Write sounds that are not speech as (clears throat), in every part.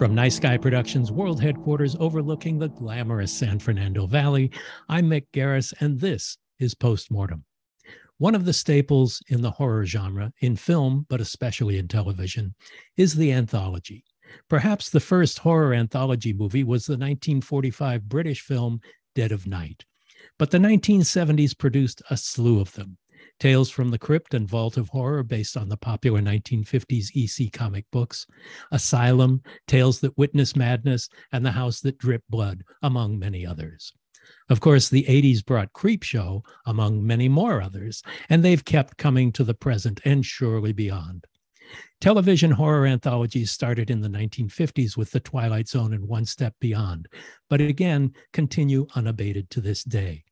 From Nice Guy Productions world headquarters overlooking the glamorous San Fernando Valley, I'm Mick Garris, and this is Postmortem. One of the staples in the horror genre, in film, but especially in television, is the anthology. Perhaps the first horror anthology movie was the 1945 British film Dead of Night. But the 1970s produced a slew of them. Tales from the Crypt and Vault of Horror, based on the popular 1950s EC comic books, Asylum, Tales That Witness Madness, and The House That Dripped Blood, among many others. Of course, the 80s brought Creepshow, among many more others, and they've kept coming to the present and surely beyond. Television horror anthologies started in the 1950s with The Twilight Zone and One Step Beyond, but again continue unabated to this day.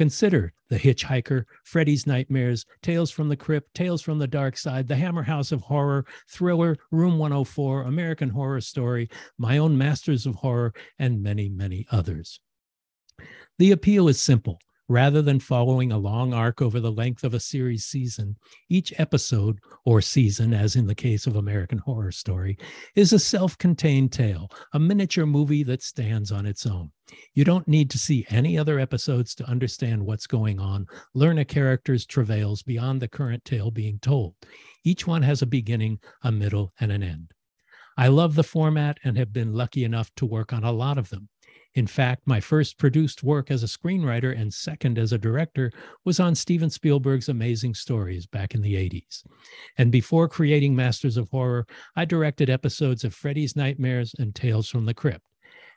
Consider The Hitchhiker, Freddy's Nightmares, Tales from the Crypt, Tales from the Dark Side, The Hammer House of Horror, Thriller, Room 104, American Horror Story, My Own Masters of Horror, and many, many others. The appeal is simple. Rather than following a long arc over the length of a series season, each episode, or season, as in the case of American Horror Story, is a self contained tale, a miniature movie that stands on its own. You don't need to see any other episodes to understand what's going on, learn a character's travails beyond the current tale being told. Each one has a beginning, a middle, and an end. I love the format and have been lucky enough to work on a lot of them. In fact, my first produced work as a screenwriter and second as a director was on Steven Spielberg's Amazing Stories back in the 80s. And before creating Masters of Horror, I directed episodes of Freddy's Nightmares and Tales from the Crypt.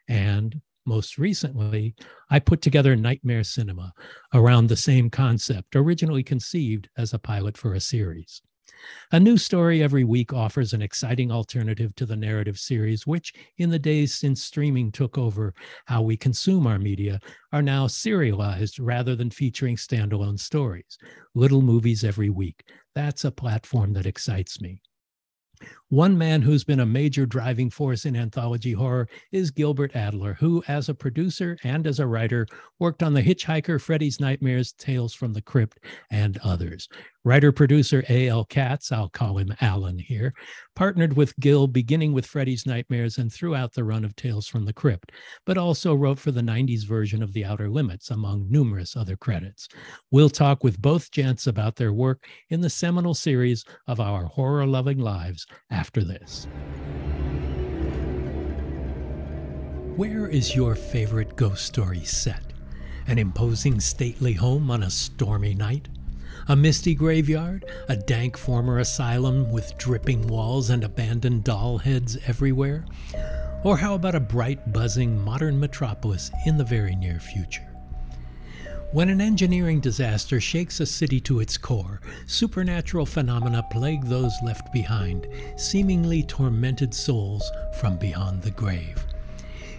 And most recently, I put together Nightmare Cinema around the same concept, originally conceived as a pilot for a series. A new story every week offers an exciting alternative to the narrative series, which, in the days since streaming took over how we consume our media, are now serialized rather than featuring standalone stories. Little movies every week. That's a platform that excites me. One man who's been a major driving force in anthology horror is Gilbert Adler, who, as a producer and as a writer, worked on The Hitchhiker, Freddy's Nightmares, Tales from the Crypt, and others. Writer producer A.L. Katz, I'll call him Alan here, partnered with Gil beginning with Freddy's Nightmares and throughout the run of Tales from the Crypt, but also wrote for the 90s version of The Outer Limits, among numerous other credits. We'll talk with both gents about their work in the seminal series of our horror loving lives after this. Where is your favorite ghost story set? An imposing stately home on a stormy night? A misty graveyard, a dank former asylum with dripping walls and abandoned doll heads everywhere? Or how about a bright, buzzing modern metropolis in the very near future? When an engineering disaster shakes a city to its core, supernatural phenomena plague those left behind, seemingly tormented souls from beyond the grave.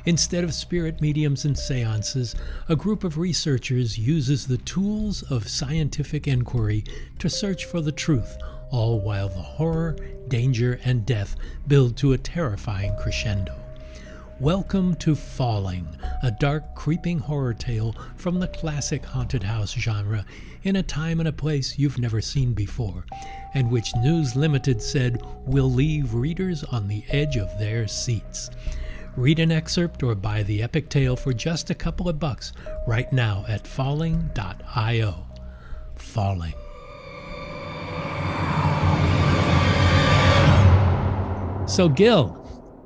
Instead of spirit mediums and seances, a group of researchers uses the tools of scientific inquiry to search for the truth, all while the horror, danger, and death build to a terrifying crescendo. Welcome to Falling, a dark, creeping horror tale from the classic haunted house genre in a time and a place you've never seen before, and which News Limited said will leave readers on the edge of their seats. Read an excerpt or buy the epic tale for just a couple of bucks right now at falling.io. Falling. So, Gil,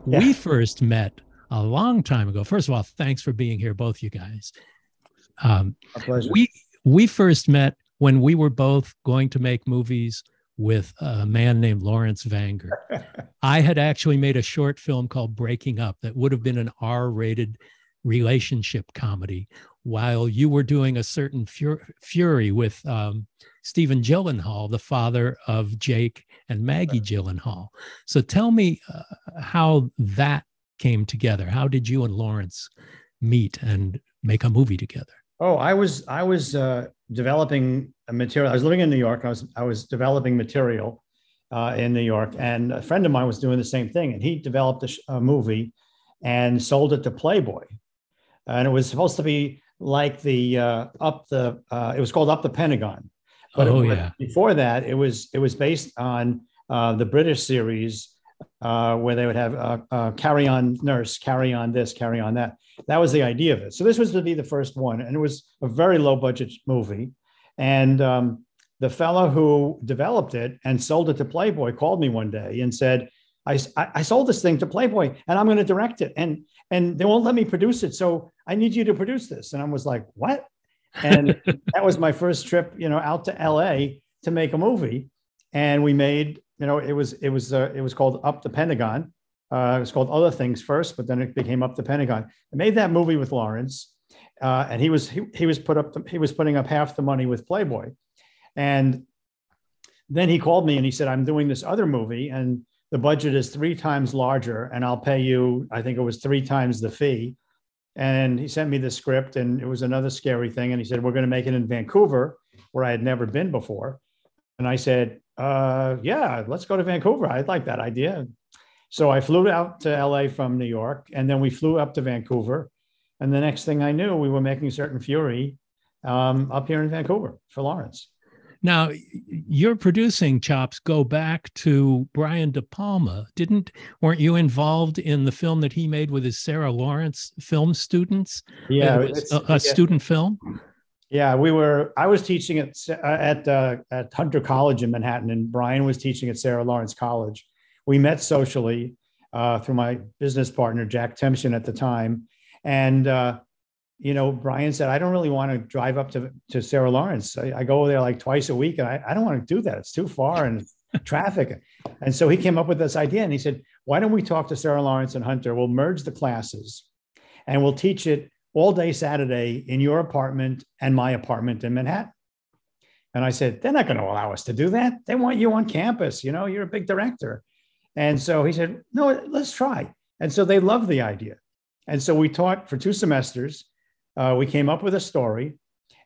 Yeah. we first met a long time ago. First of all, thanks for being here, both you guys. Um, A pleasure. we we first met when we were both going to make movies with a man named Lawrence Vanger. (laughs) I had actually made a short film called Breaking Up that would have been an R-rated relationship comedy, while you were doing a certain fur- fury with um, Stephen Gyllenhaal, the father of Jake and Maggie Gyllenhaal. So tell me uh, how that came together. How did you and Lawrence meet and make a movie together? Oh, I was I was uh, developing a material. I was living in New York. I was I was developing material uh, in New York, and a friend of mine was doing the same thing. And he developed a, sh- a movie and sold it to Playboy, and it was supposed to be like the uh, up the. Uh, it was called Up the Pentagon, but oh was- yeah. before that, it was it was based on uh, the British series uh, where they would have carry on nurse, carry on this, carry on that. That was the idea of it. So this was to be the first one, and it was a very low budget movie. And um, the fellow who developed it and sold it to Playboy called me one day and said, I, I sold this thing to Playboy and I'm going to direct it. And, and they won't let me produce it. So I need you to produce this. And I was like, what? And (laughs) that was my first trip, you know, out to LA to make a movie. And we made, you know, it was, it was, uh, it was called Up the Pentagon. Uh, it was called Other Things first, but then it became Up the Pentagon. I made that movie with Lawrence. Uh, and he was he, he was put up the, he was putting up half the money with Playboy, and then he called me and he said, "I'm doing this other movie, and the budget is three times larger, and I'll pay you. I think it was three times the fee." And he sent me the script, and it was another scary thing. And he said, "We're going to make it in Vancouver, where I had never been before." And I said, uh, "Yeah, let's go to Vancouver. I'd like that idea." So I flew out to LA from New York, and then we flew up to Vancouver. And the next thing I knew, we were making certain Fury um, up here in Vancouver for Lawrence. Now, your producing chops go back to Brian De Palma. Didn't weren't you involved in the film that he made with his Sarah Lawrence film students? Yeah, a, a yeah. student film. Yeah, we were. I was teaching at at uh, at Hunter College in Manhattan, and Brian was teaching at Sarah Lawrence College. We met socially uh, through my business partner Jack Tempson at the time, and uh, you know, Brian said, "I don't really want to drive up to to Sarah Lawrence. I, I go there like twice a week, and I, I don't want to do that. It's too far and (laughs) traffic." And so he came up with this idea, and he said, "Why don't we talk to Sarah Lawrence and Hunter? We'll merge the classes, and we'll teach it." all day Saturday in your apartment and my apartment in Manhattan. And I said, they're not going to allow us to do that. They want you on campus. You know, you're a big director. And so he said, no, let's try. And so they loved the idea. And so we taught for two semesters. Uh, we came up with a story.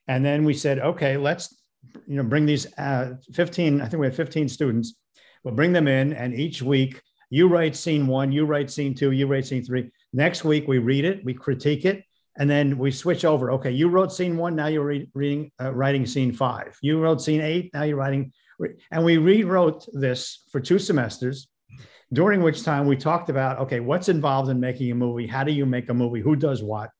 And then we said, okay, let's, you know, bring these uh, 15, I think we had 15 students. We'll bring them in. And each week you write scene one, you write scene two, you write scene three. Next week we read it, we critique it, and then we switch over. Okay, you wrote scene one, now you're re- reading, uh, writing scene five. You wrote scene eight, now you're writing, and we rewrote this for two semesters. During which time we talked about, okay, what's involved in making a movie? How do you make a movie? Who does what?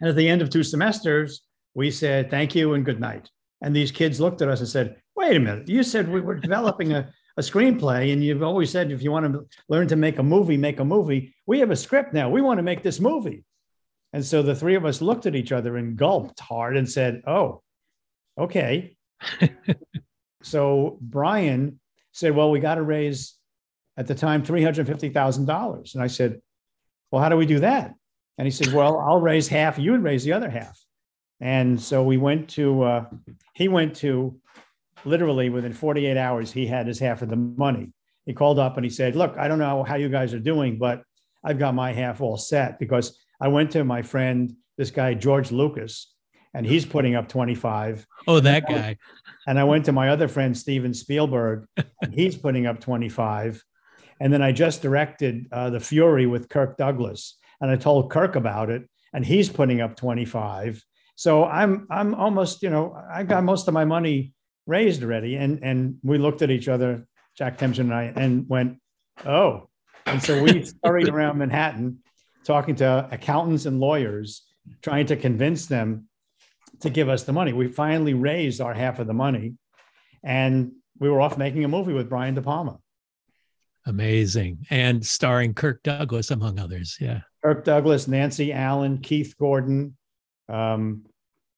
And at the end of two semesters, we said thank you and good night. And these kids looked at us and said, wait a minute, you said we were developing a, a screenplay, and you've always said if you want to learn to make a movie, make a movie. We have a script now. We want to make this movie. And so the three of us looked at each other and gulped hard and said, Oh, okay. (laughs) so Brian said, Well, we got to raise at the time $350,000. And I said, Well, how do we do that? And he said, Well, I'll raise half, you would raise the other half. And so we went to, uh, he went to literally within 48 hours, he had his half of the money. He called up and he said, Look, I don't know how you guys are doing, but I've got my half all set because I went to my friend, this guy, George Lucas, and he's putting up 25. Oh, that guy. And I went to my other friend, Steven Spielberg, and he's putting up 25. And then I just directed uh, The Fury with Kirk Douglas, and I told Kirk about it, and he's putting up 25. So I'm I'm almost, you know, I got most of my money raised already. And and we looked at each other, Jack Temchin and I, and went, oh. And so we scurried (laughs) around Manhattan talking to accountants and lawyers, trying to convince them to give us the money. We finally raised our half of the money, and we were off making a movie with Brian De Palma. Amazing, and starring Kirk Douglas among others. Yeah, Kirk Douglas, Nancy Allen, Keith Gordon. Um,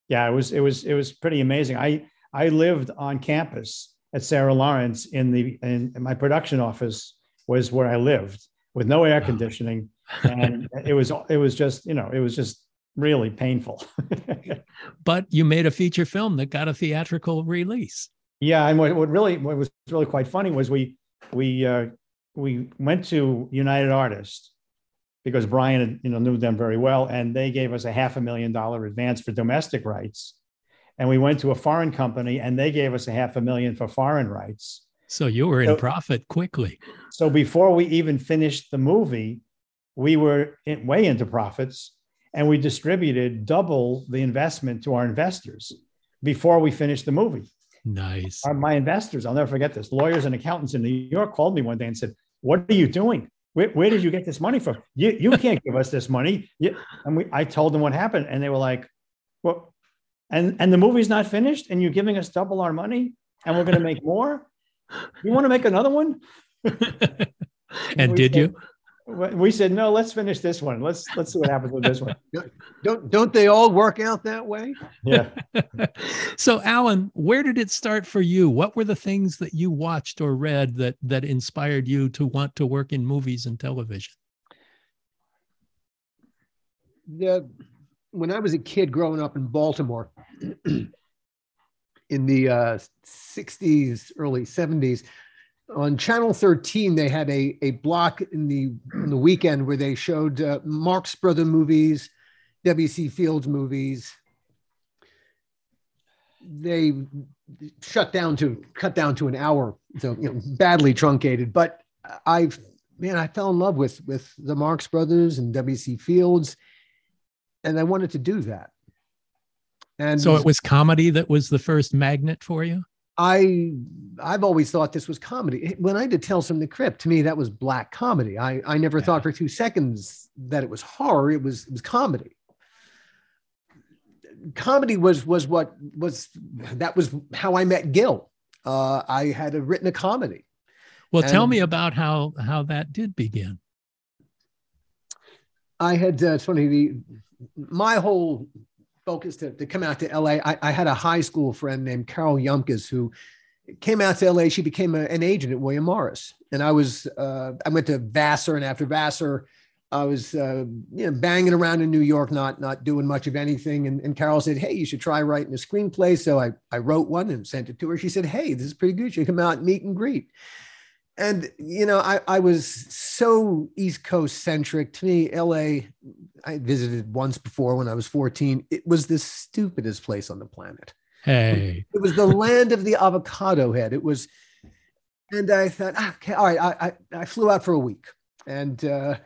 yeah, it was it was it was pretty amazing. I I lived on campus at Sarah Lawrence in the in, in my production office was where I lived with no air conditioning, (laughs) and it was it was just you know it was just really painful. (laughs) but you made a feature film that got a theatrical release. Yeah, and what, what really what was really quite funny was we we uh, we went to United Artists because Brian you know knew them very well, and they gave us a half a million dollar advance for domestic rights, and we went to a foreign company, and they gave us a half a million for foreign rights. So you were in so, profit quickly. So before we even finished the movie, we were in, way into profits and we distributed double the investment to our investors before we finished the movie. Nice. Our, my investors, I'll never forget this. Lawyers and accountants in New York called me one day and said, "What are you doing? Where, where did you get this money from? You, you can't give us this money." You, and we, I told them what happened, and they were like, "Well, and and the movie's not finished, and you're giving us double our money, and we're going to make (laughs) more. You want to make another one?" (laughs) and did said, you? We said no let's finish this one. Let's let's see what happens with this one. (laughs) Don't don't they all work out that way? Yeah. (laughs) So alan where did it start for you? What were the things that you watched or read that that inspired you to want to work in movies and television? Yeah when i was a kid growing up in baltimore (clears throat) in the uh, 60s early 70s on channel 13 they had a, a block in the in the weekend where they showed uh, marx brother movies wc fields movies. They shut down to cut down to an hour so you know badly truncated. But i've man i fell in love with with the marx brothers and wc fields and i wanted to do that. And so it was comedy that was the first magnet for you I I've always thought this was comedy. When I did Tales from the Crypt, to me that was black comedy. I I never yeah. thought for two seconds that it was horror. It was it was comedy. Comedy was was what was that was how I met Gil. Uh, I had written a comedy. Well, and tell me about how how that did begin. I had uh, it's funny the my whole focus to, to come out to LA. I, I had a high school friend named Carol Yumkas who came out to LA. She became a, an agent at William Morris. And I was, uh, I went to Vassar and after Vassar, I was, uh, you know, banging around in New York, not, not doing much of anything. And, and Carol said, Hey, you should try writing a screenplay. So I, I wrote one and sent it to her. She said, Hey, this is pretty good. You come out and meet and greet and you know I, I was so east coast centric. To me la i visited once before when i was 14 it was the stupidest place on the planet. Hey. It was the land of the avocado head. It was and i thought ah, okay all right i i, I flew out for a week. And uh,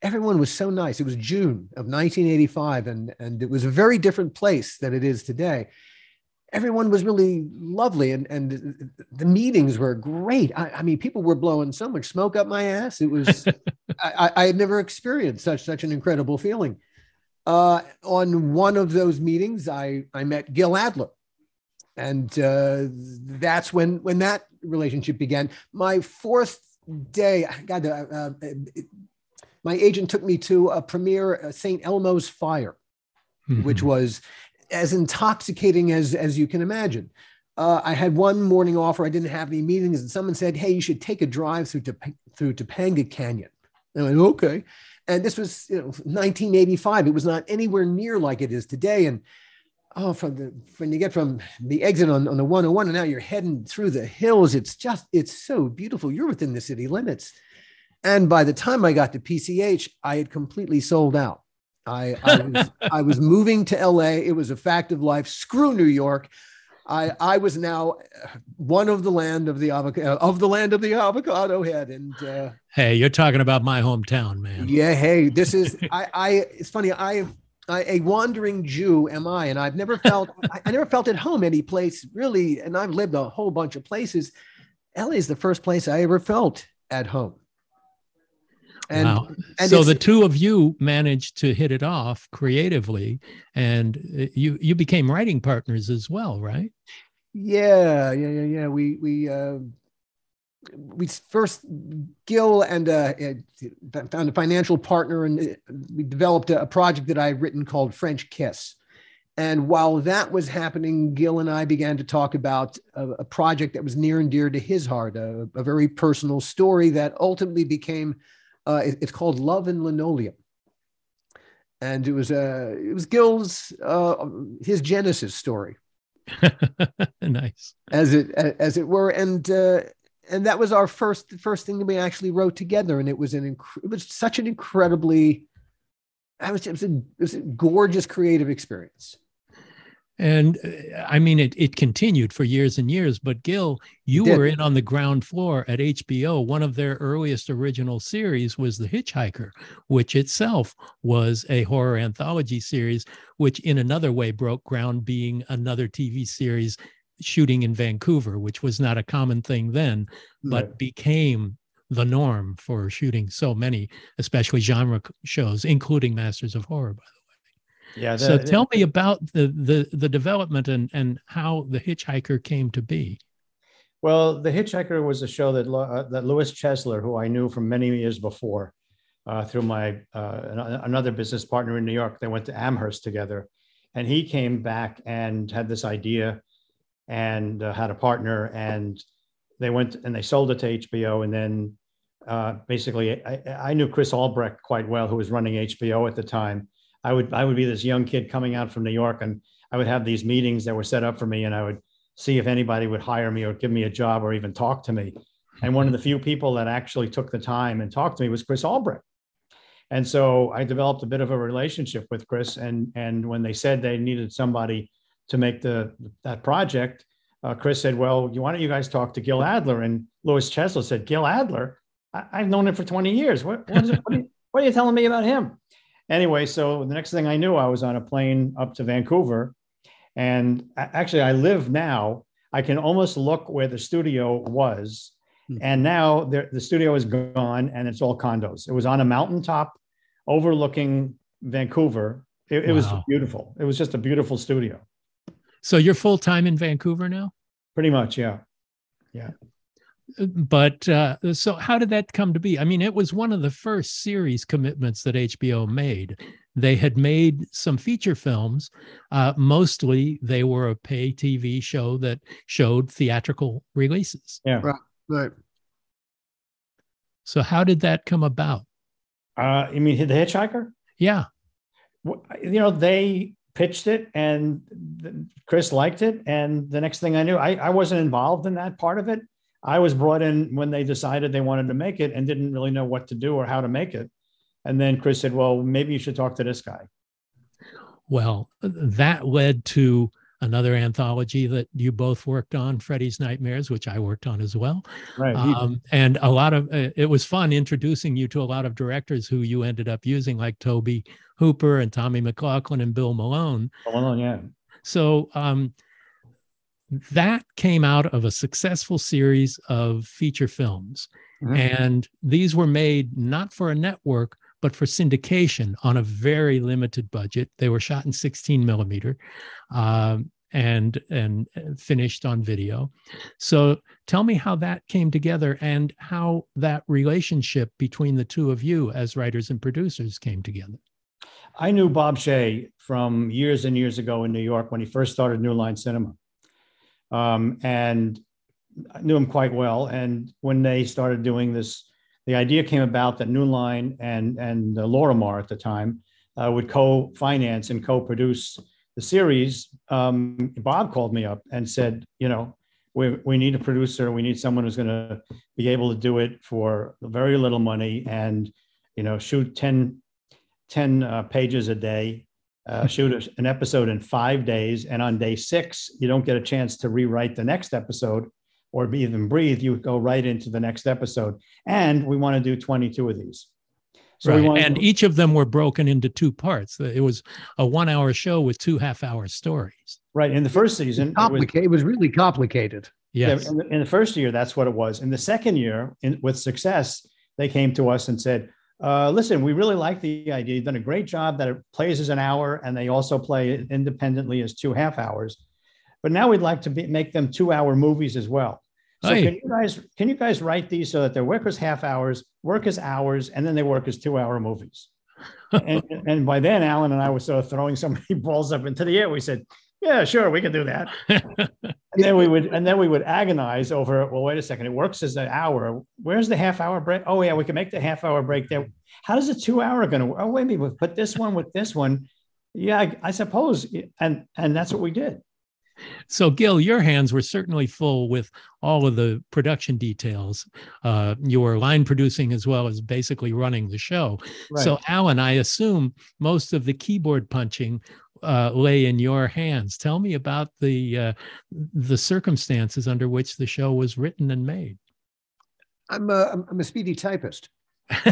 everyone was so nice. It was june of 1985 and and it was a very different place than it is today everyone was really lovely and, and the meetings were great. I, I, mean, people were blowing so much smoke up my ass. It was, (laughs) I, I, had never experienced such, such an incredible feeling. Uh, on one of those meetings, I, I met Gil Adler. And uh, that's when, when that relationship began. My fourth day, God, uh, uh my agent took me to a premiere, uh, St. Elmo's Fire, mm-hmm. which was as intoxicating as as you can imagine. Uh, I had one morning off where I didn't have any meetings, and someone said, "Hey, you should take a drive through to through Topanga Canyon." And I went, "Okay," And this was you know, 1985. It was not anywhere near like it is today. And oh, from the when you get from the exit on, on the 101 and now you're heading through the hills, it's just it's so beautiful. You're within the city limits. And by the time I got to PCH, I had completely sold out. I, I was I was moving to LA. It was a fact of life. Screw New York. I I was now one of the land of the avocado of the land of the avocado head. And uh, hey, you're talking about my hometown, man. Yeah. Hey, this is (laughs) I. I it's funny. I. I, a wandering Jew am I, and I've never felt I, I never felt at home any place really, and I've lived a whole bunch of places. LA is the first place I ever felt at home. And, wow. And so the two of you managed to hit it off creatively, and uh, you you became writing partners as well, right? Yeah, yeah, yeah, yeah. We we uh, we first Gil and uh, found a financial partner, and uh, we developed a, project that I had written called French Kiss. And while that was happening, Gil and I began to talk about a, a project that was near and dear to his heart, a, a very personal story that ultimately became uh, it, it's called Love and Linoleum, and it was uh, it was Gil's uh, his genesis story. (laughs) nice, as it as it were, and uh, and that was our first first thing that we actually wrote together, and it was an inc- it was such an incredibly, I was it was a, it was a gorgeous creative experience. And uh, I mean, it, it continued for years and years. But Gil, you were in on the ground floor at HBO. One of their earliest original series was The Hitchhiker, which itself was a horror anthology series, which in another way broke ground, being another TV series shooting in Vancouver, which was not a common thing then, but became the norm for shooting so many, especially genre shows, including Masters of Horror, by the way. Yeah. The, so tell me about the the the development and and how the Hitchhiker came to be. Well, the Hitchhiker was a show that uh, that Lewis Chesler, who I knew from many years before, uh, through my uh, another business partner in New York. They went to Amherst together, and he came back and had this idea, and uh, had a partner, and they went and they sold it to HBO, and then uh, basically I, I knew Chris Albrecht quite well, who was running HBO at the time I would I would be this young kid coming out from New York, and I would have these meetings that were set up for me, and I would see if anybody would hire me or give me a job or even talk to me. And one of the few people that actually took the time and talked to me was Chris Albrecht. And so I developed a bit of a relationship with Chris. And and when they said they needed somebody to make the that project, uh, Chris said, "Well, why don't you guys talk to Gil Adler?" And Lewis Chesler said, "Gil Adler, I, have known him for 20 years. What, what, it, what, are you, what are you telling me about him?" Anyway, so the next thing I knew, I was on a plane up to Vancouver. And actually, I live now. I can almost look where the studio was. Hmm. And now the, the studio is gone and it's all condos. It was on a mountaintop overlooking Vancouver. It, it wow. was beautiful. It was just a beautiful studio. So you're full time in Vancouver now? Pretty much, yeah. Yeah but uh, so how did that come to be? I mean, it was one of the first series commitments that HBO made. They had made some feature films. Uh, mostly, they were a pay TV show that showed theatrical releases. Yeah, right. right. So, how did that come about? Uh, you mean the Hitchhiker? Yeah. You know, they pitched it, and Chris liked it, and the next thing I knew, I, I wasn't involved in that part of it I was brought in when they decided they wanted to make it and didn't really know what to do or how to make it. And then Chris said, Well, maybe you should talk to this guy. Well, that led to another anthology that you both worked on, Freddy's Nightmares, which I worked on as well. Right. Um, and a lot of uh, it was fun introducing you to a lot of directors who you ended up using, like Tobe Hooper and Tommy McLoughlin and Bill Malone. Malone, yeah. So, um, that came out of a successful series of feature films. Mm-hmm. And these were made not for a network, but for syndication on a very limited budget. They were shot in 16 millimeter um, and, and finished on video. So tell me how that came together and how that relationship between the two of you as writers and producers came together. I knew Bob Shaye from years and years ago in New York when he first started New Line Cinema um, and I knew him quite well. And when they started doing this the idea came about that New Line and and uh, Lorimar at the time uh, would co-finance and co-produce the series. Um, Bob called me up and said, you know, we, we need a producer. We need someone who's going to be able to do it for very little money and, you know, shoot 10, 10 uh, pages a day, uh, shoot a, an episode in five days. And on day six, you don't get a chance to rewrite the next episode or even breathe. You go right into the next episode. And we want to do 22 of these. So right. and each of them were broken into two parts. It was a one hour show with two half hour stories. Right. In the first season, complicated. It was, it was really complicated. Yes. In the, in the, first year, that's what it was. In the second year, in, with success, they came to us and said, uh, listen, we really like the idea. You've done a great job that it plays as an hour and they also play independently as two half hours. But now we'd like to be, make them two hour movies as well. So can you guys can you guys write these so that they work as half hours, work as hours, and then they work as two hour movies? (laughs) and, and by then, Alan and I were sort of throwing so many (laughs) balls up into the air. We said, "Yeah, sure, we can do that." (laughs) and then we would and then we would agonize over. Well, wait a second. It works as an hour. Where's the half hour break? Oh yeah, we can make the half hour break there. How does a two hour going to work? Oh wait, a minute, we put this one with this one. Yeah, I, I suppose, and and that's what we did. So, Gil, your hands were certainly full with all of the production details. Uh, you were line producing as well as basically running the show. Right. So, Alan, I assume most of the keyboard punching uh, lay in your hands. Tell me about the uh, the circumstances under which the show was written and made. I'm a, I'm a speedy typist. (laughs)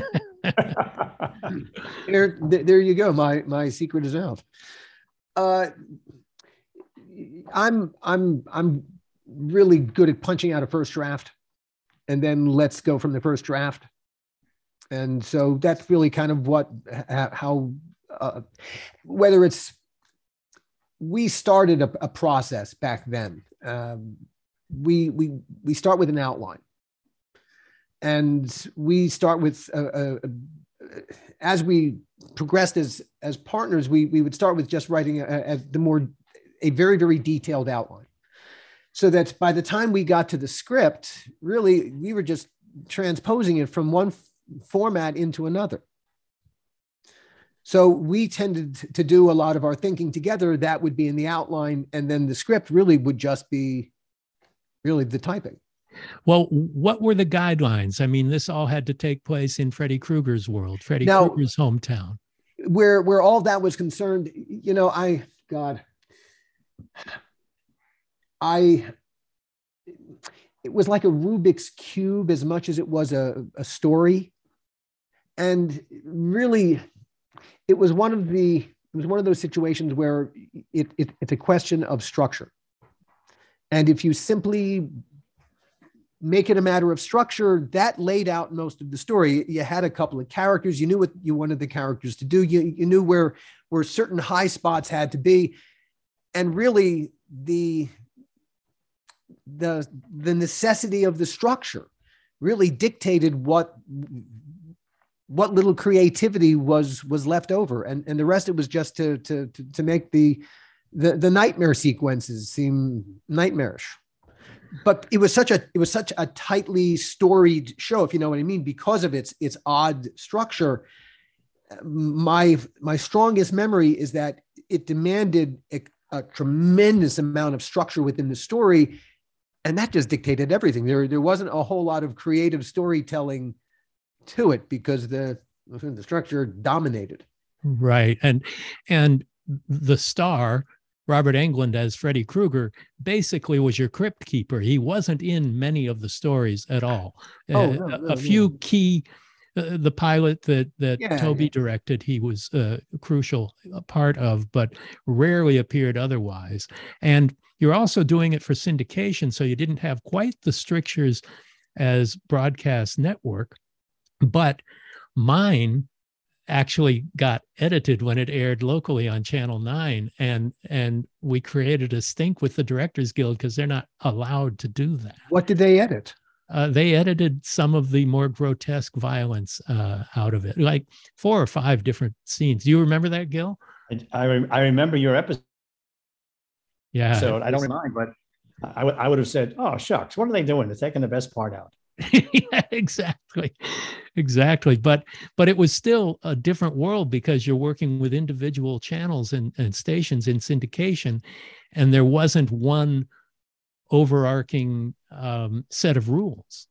there, (laughs) there you go. My my secret is out. Uh, I'm I'm I'm really good at punching out a first draft, and then let's go from the first draft. And so that's really kind of what how uh, whether it's we started a, a process back then. Um, we we we start with an outline, and we start with a, a, a, as we progressed as as partners, we we would start with just writing a, the more a very, very detailed outline. So that by the time we got to the script, really, we were just transposing it from one f- format into another. So we tended to do a lot of our thinking together. That would be in the outline, and then the script really would just be really the typing. Well, what were the guidelines? I mean, this all had to take place in Freddy Krueger's world, Freddy Krueger's hometown. Where where all that was concerned, you know, I God, I it was like a Rubik's cube as much as it was a, a story. And really, it was one of the it was one of those situations where it, it, it's a question of structure. And if you simply make it a matter of structure, that laid out most of the story. You had a couple of characters, you knew what you wanted the characters to do, you, you knew where, where certain high spots had to be and really the the the necessity of the structure really dictated what what little creativity was was left over. And and the rest it was just to to to, to make the, the the nightmare sequences seem nightmarish. But it was such a it was such a tightly storied show if you know what i mean. Because of its its odd structure my my strongest memory is that it demanded a tremendous amount of structure within the story. And that just dictated everything. There there wasn't a whole lot of creative storytelling to it because the the structure dominated right and and the star Robert Englund as Freddy Krueger basically was your crypt keeper. He wasn't in many of the stories at all. Oh, uh, no, no, a, a few key uh, the pilot that that yeah, Tobe yeah. directed, he was a crucial part of, but rarely appeared otherwise. And you're also doing it for syndication, so you didn't have quite the strictures as broadcast network, but mine actually got edited when it aired locally on channel 9 and and we created a stink with the directors guild because they're not allowed to do that what did they edit uh, they edited some of the more grotesque violence uh, out of it, like four or five different scenes. Do you remember that, Gil? I, I, I remember your episode. Yeah. So I don't mind, but I, w- I would have said, oh, shucks, what are they doing? They're taking the best part out. (laughs) yeah, exactly. Exactly but but it was still a different world because you're working with individual channels and, and stations in syndication and there wasn't one overarching um, set of rules.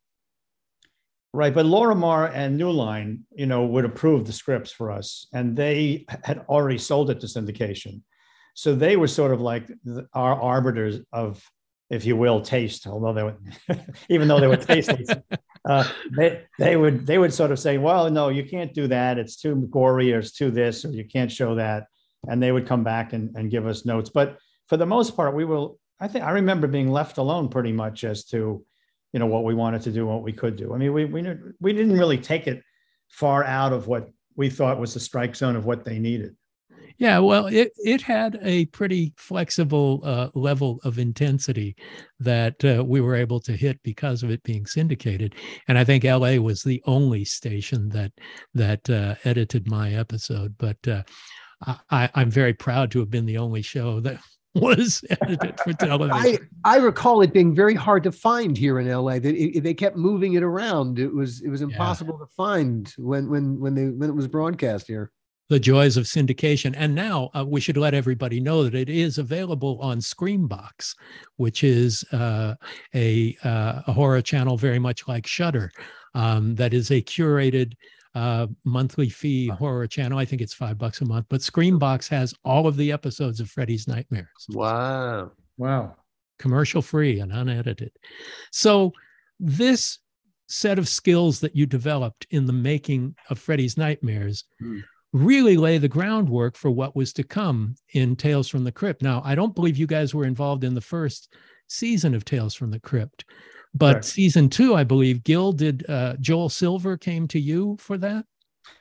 Right but Lorimar and new line you know would approve the scripts for us and they had already sold it to syndication. So they were sort of like our arbiters of if you will, taste, although they would, (laughs) even though they were tasteless, uh, they, they would, they would sort of say, well, no, you can't do that. It's too gory or it's too this, or you can't show that. And they would come back and, and give us notes. But for the most part, we will, I think I remember being left alone pretty much as to, you know, what we wanted to do, what we could do. I mean, we, we, we didn't really take it far out of what we thought was the strike zone of what they needed. Yeah, well, it, it had a pretty flexible uh, level of intensity that uh, we were able to hit because of it being syndicated. And I think LA was the only station that that uh, edited my episode. But uh, I, I'm very proud to have been the only show that (laughs) was edited for (laughs) television. I, I recall it being very hard to find here in LA. That they kept moving it around. It was it was impossible yeah. to find when when when they when it was broadcast here the joys of syndication. And now uh, we should let everybody know that it is available on Screambox, which is uh, a, uh, a, horror channel very much like Shudder. Um, that is a curated uh, monthly fee horror channel. I think it's five bucks a month, but Screambox has all of the episodes of Freddy's Nightmares. Wow. Wow. Commercial free and unedited. So this set of skills that you developed in the making of Freddy's Nightmares mm really lay the groundwork for what was to come in Tales from the Crypt. Now, I don't believe you guys were involved in the first season of Tales from the Crypt, but right. season two, I believe, Gil did. Uh, Joel Silver came to you for that.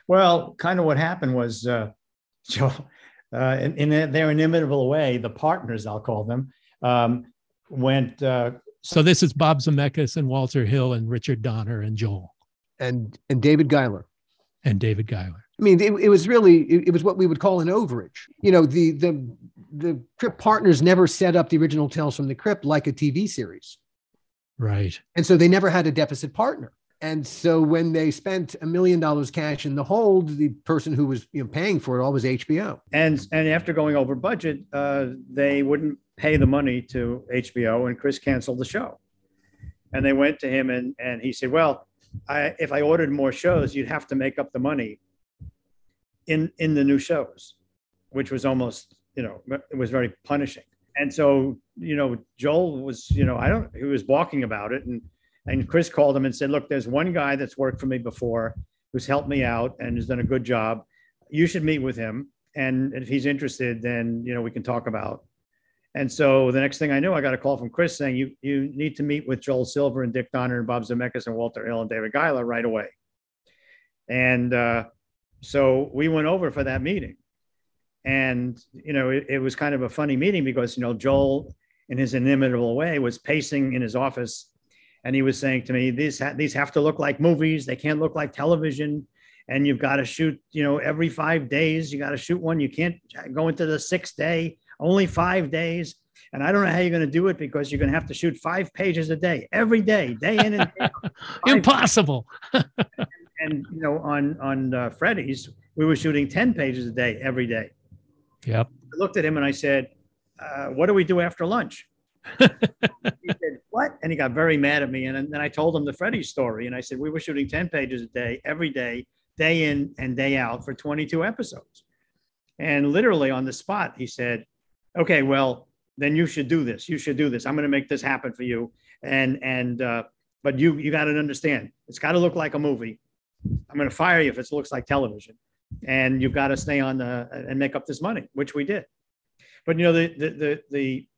Well, kind of what happened was uh, (laughs) Joel, uh, in, in, their inimitable way, the partners, I'll call them, um, went. Uh, so this is Bob Zemeckis and Walter Hill and Richard Donner and Joel and and David Giler and David Giler. I mean, it, it was really it, it, was what we would call an overage. You know, the the the Crypt partners never set up the original Tales from the Crypt like a TV series, right? And so they never had a deficit partner. And so when they spent a million dollars cash in the hold, the person who was you know, paying for it all was HBO. And and after going over budget, uh, they wouldn't pay the money to HBO, and Chris canceled the show. And they went to him, and and he said, "Well, I, if I ordered more shows, you'd have to make up the money in in the new shows, which was almost you know it was very punishing. And so you know Joel was you know I don't he was walking about it and and Chris called him and said, look, there's one guy that's worked for me before who's helped me out and has done a good job. You should meet with him. And if he's interested, then you know we can talk about. And so the next thing I knew, I got a call from Chris saying, "You you need to meet with Joel Silver and Dick Donner and Bob Zemeckis and Walter Hill and David Giler right away." And uh, so we went over for that meeting. And you know it, it, was kind of a funny meeting because you know joel in his inimitable way was pacing in his office. And he was saying to me these ha- these have to look like movies. They can't look like television. And you've got to shoot you know every five days. You got to shoot one. You can't go into the sixth day. Only five days. And i don't know how you're going to do it because you're going to have to shoot five pages a day every day day in and day out. (laughs) impossible (laughs) and you know, on on uh, Freddy's, we were shooting ten pages a day every day. Yep. I looked at him and I said, uh, "What do we do after lunch?" (laughs) he said, "What?" And he got very mad at me. And then I told him the Freddy's story, and I said, "We were shooting ten pages a day every day, day in and day out for 22 episodes." And literally on the spot, he said, "Okay, well, then you should do this. You should do this. I'm going to make this happen for you." And and uh, but you you got to understand, it's got to look like a movie I'm going to fire you if it looks like television. And you've got to stay on the and make up this money, which we did. But you know, the the the the,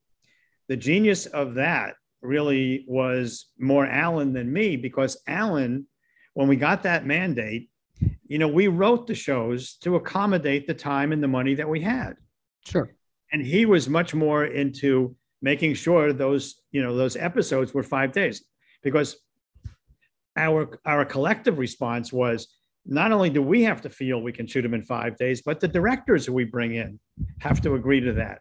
the genius of that really was more Alan than me because Alan, when we got that mandate, you know, we wrote the shows to accommodate the time and the money that we had. Sure. And he was much more into making sure those, you know, those episodes were five days because our our collective response was not only do we have to feel we can shoot them in five days, but the directors who we bring in have to agree to that.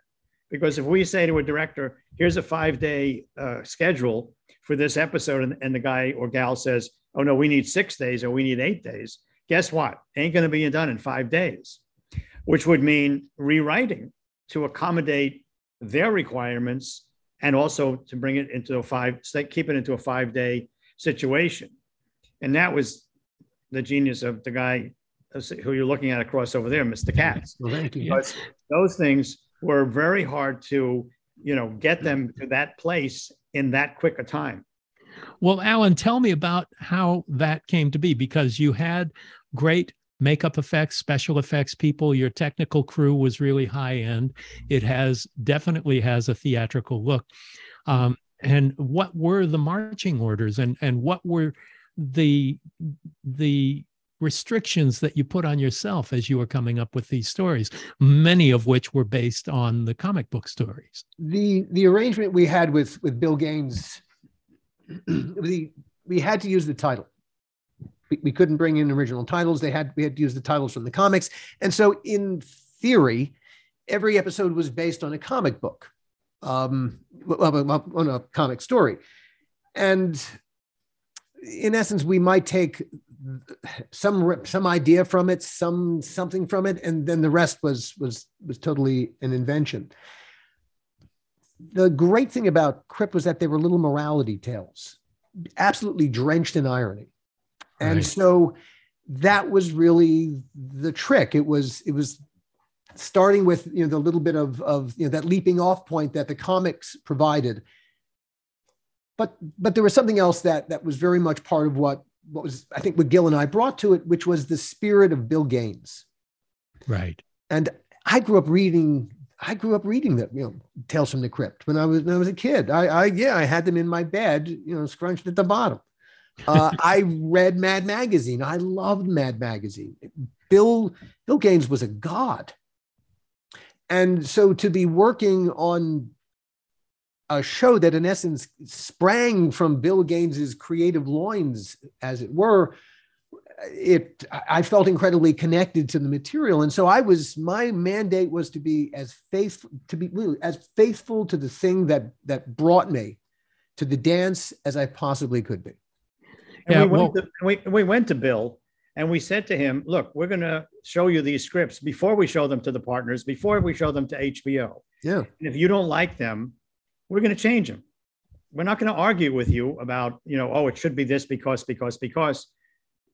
Because if we say to a director, here's a five day uh, schedule for this episode, and, and the guy or gal says, oh no, we need six days or we need eight days. Guess what? Ain't going to be done in five days, which would mean rewriting to accommodate their requirements and also to bring it into a five, keep it into a five day situation. And that was the genius of the guy who you're looking at across over there, Mr. Katz. Well, thank you. But those things were very hard to, you know, get them to that place in that quick a time. Well, Alan, tell me about how that came to be because you had great makeup effects, special effects people. Your technical crew was really high end. It has definitely has a theatrical look. Um, and what were the marching orders and and what were the the restrictions that you put on yourself as you were coming up with these stories many of which were based on the comic book stories. The the arrangement we had with with bill gaines (clears throat) the, we had to use the title. We, we couldn't bring in original titles. They had we had to use the titles from the comics. And so in theory every episode was based on a comic book um on a comic story. And in essence we might take some some idea from it, some something from it, and then the rest was was was totally an invention. The great thing about Crypt was that they were little morality tales, absolutely drenched in irony, and right. so that was really the trick. It was it was starting with you know the little bit of of you know that leaping off point that the comics provided but but there was something else that that was very much part of what what was I think what Gil and I brought to it, which was the spirit of Bill Gaines. Right. And I grew up reading. I grew up reading that, you know, Tales from the Crypt when I was when I was a kid. I, I yeah, I had them in my bed, you know, scrunched at the bottom. Uh, (laughs) I read Mad Magazine. I loved Mad Magazine. Bill Bill Gaines was a god, and so to be working on a show that in essence sprang from Bill Gaines's creative loins, as it were, it I felt incredibly connected to the material. And so I was my mandate was to be as faithful to be really as faithful to the thing that that brought me to the dance as I possibly could be. And yeah, we, well, went to, we, we went to Bill and we said to him, look, we're going to show you these scripts before we show them to the partners, before we show them to HBO. Yeah. And if you don't like them, we're going to change them. We're not going to argue with you about, you know, oh, it should be this because, because, because.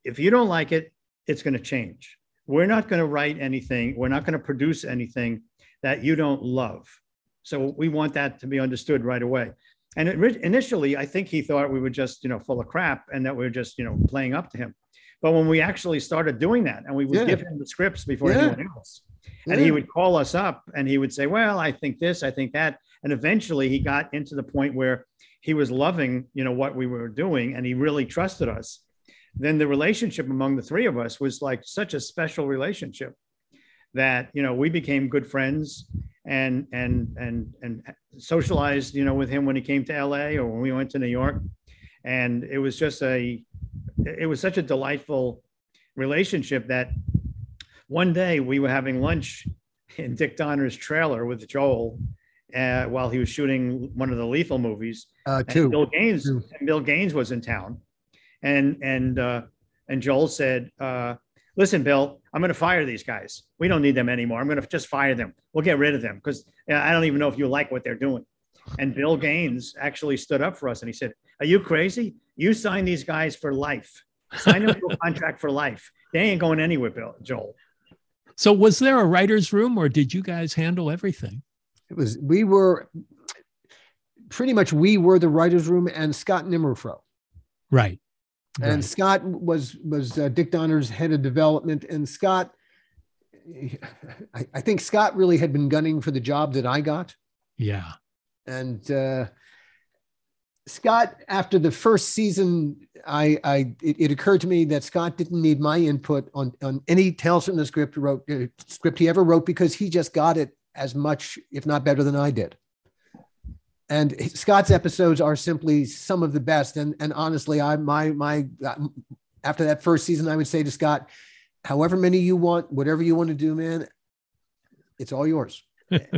If you don't like it, it's going to change. We're not going to write anything. We're not going to produce anything that you don't love. So we want that to be understood right away. And it, initially, I think he thought we were just, you know, full of crap and that we are just, you know, playing up to him. But when we actually started doing that and we would yeah. give him the scripts before yeah. anyone else, and yeah. he would call us up and he would say, Well, I think this, I think that. And eventually he got into the point where he was loving, you know, what we were doing and he really trusted us. Then the relationship among the three of us was like such a special relationship that, you know, we became good friends and and and and socialized, you know, with him when he came to LA or when we went to New York. And it was just a it was such a delightful relationship that one day we were having lunch in Dick Donner's trailer with Joel uh, while he was shooting one of the Lethal movies. Uh, two. Bill Gaines. Two. And Bill Gaines was in town, and and uh, and Joel said, uh, "Listen, Bill, I'm going to fire these guys. We don't need them anymore. I'm going to just fire them. We'll get rid of them because I don't even know if you like what they're doing." And Bill Gaines actually stood up for us and he said, "Are you crazy? You sign these guys for life. Sign them to a contract for life. They ain't going anywhere, Bill Joel." So, was there a writer's room, or did you guys handle everything? It was we were pretty much we were the writers' room and Scott Nimerfro. Right. And right. Scott was was uh, Dick Donner's head of development, and Scott, I, I, think Scott really had been gunning for the job that I got. Yeah. And uh, Scott, after the first season, I, I it, it, occurred to me that Scott didn't need my input on on any Tales from the script wrote uh, script he ever wrote because he just got it as much, if not better than I did. And Scott's episodes are simply some of the best. And, and honestly, I, my, my, after that first season, I would say to Scott, however many you want, whatever you want to do, man, it's all yours. (laughs) and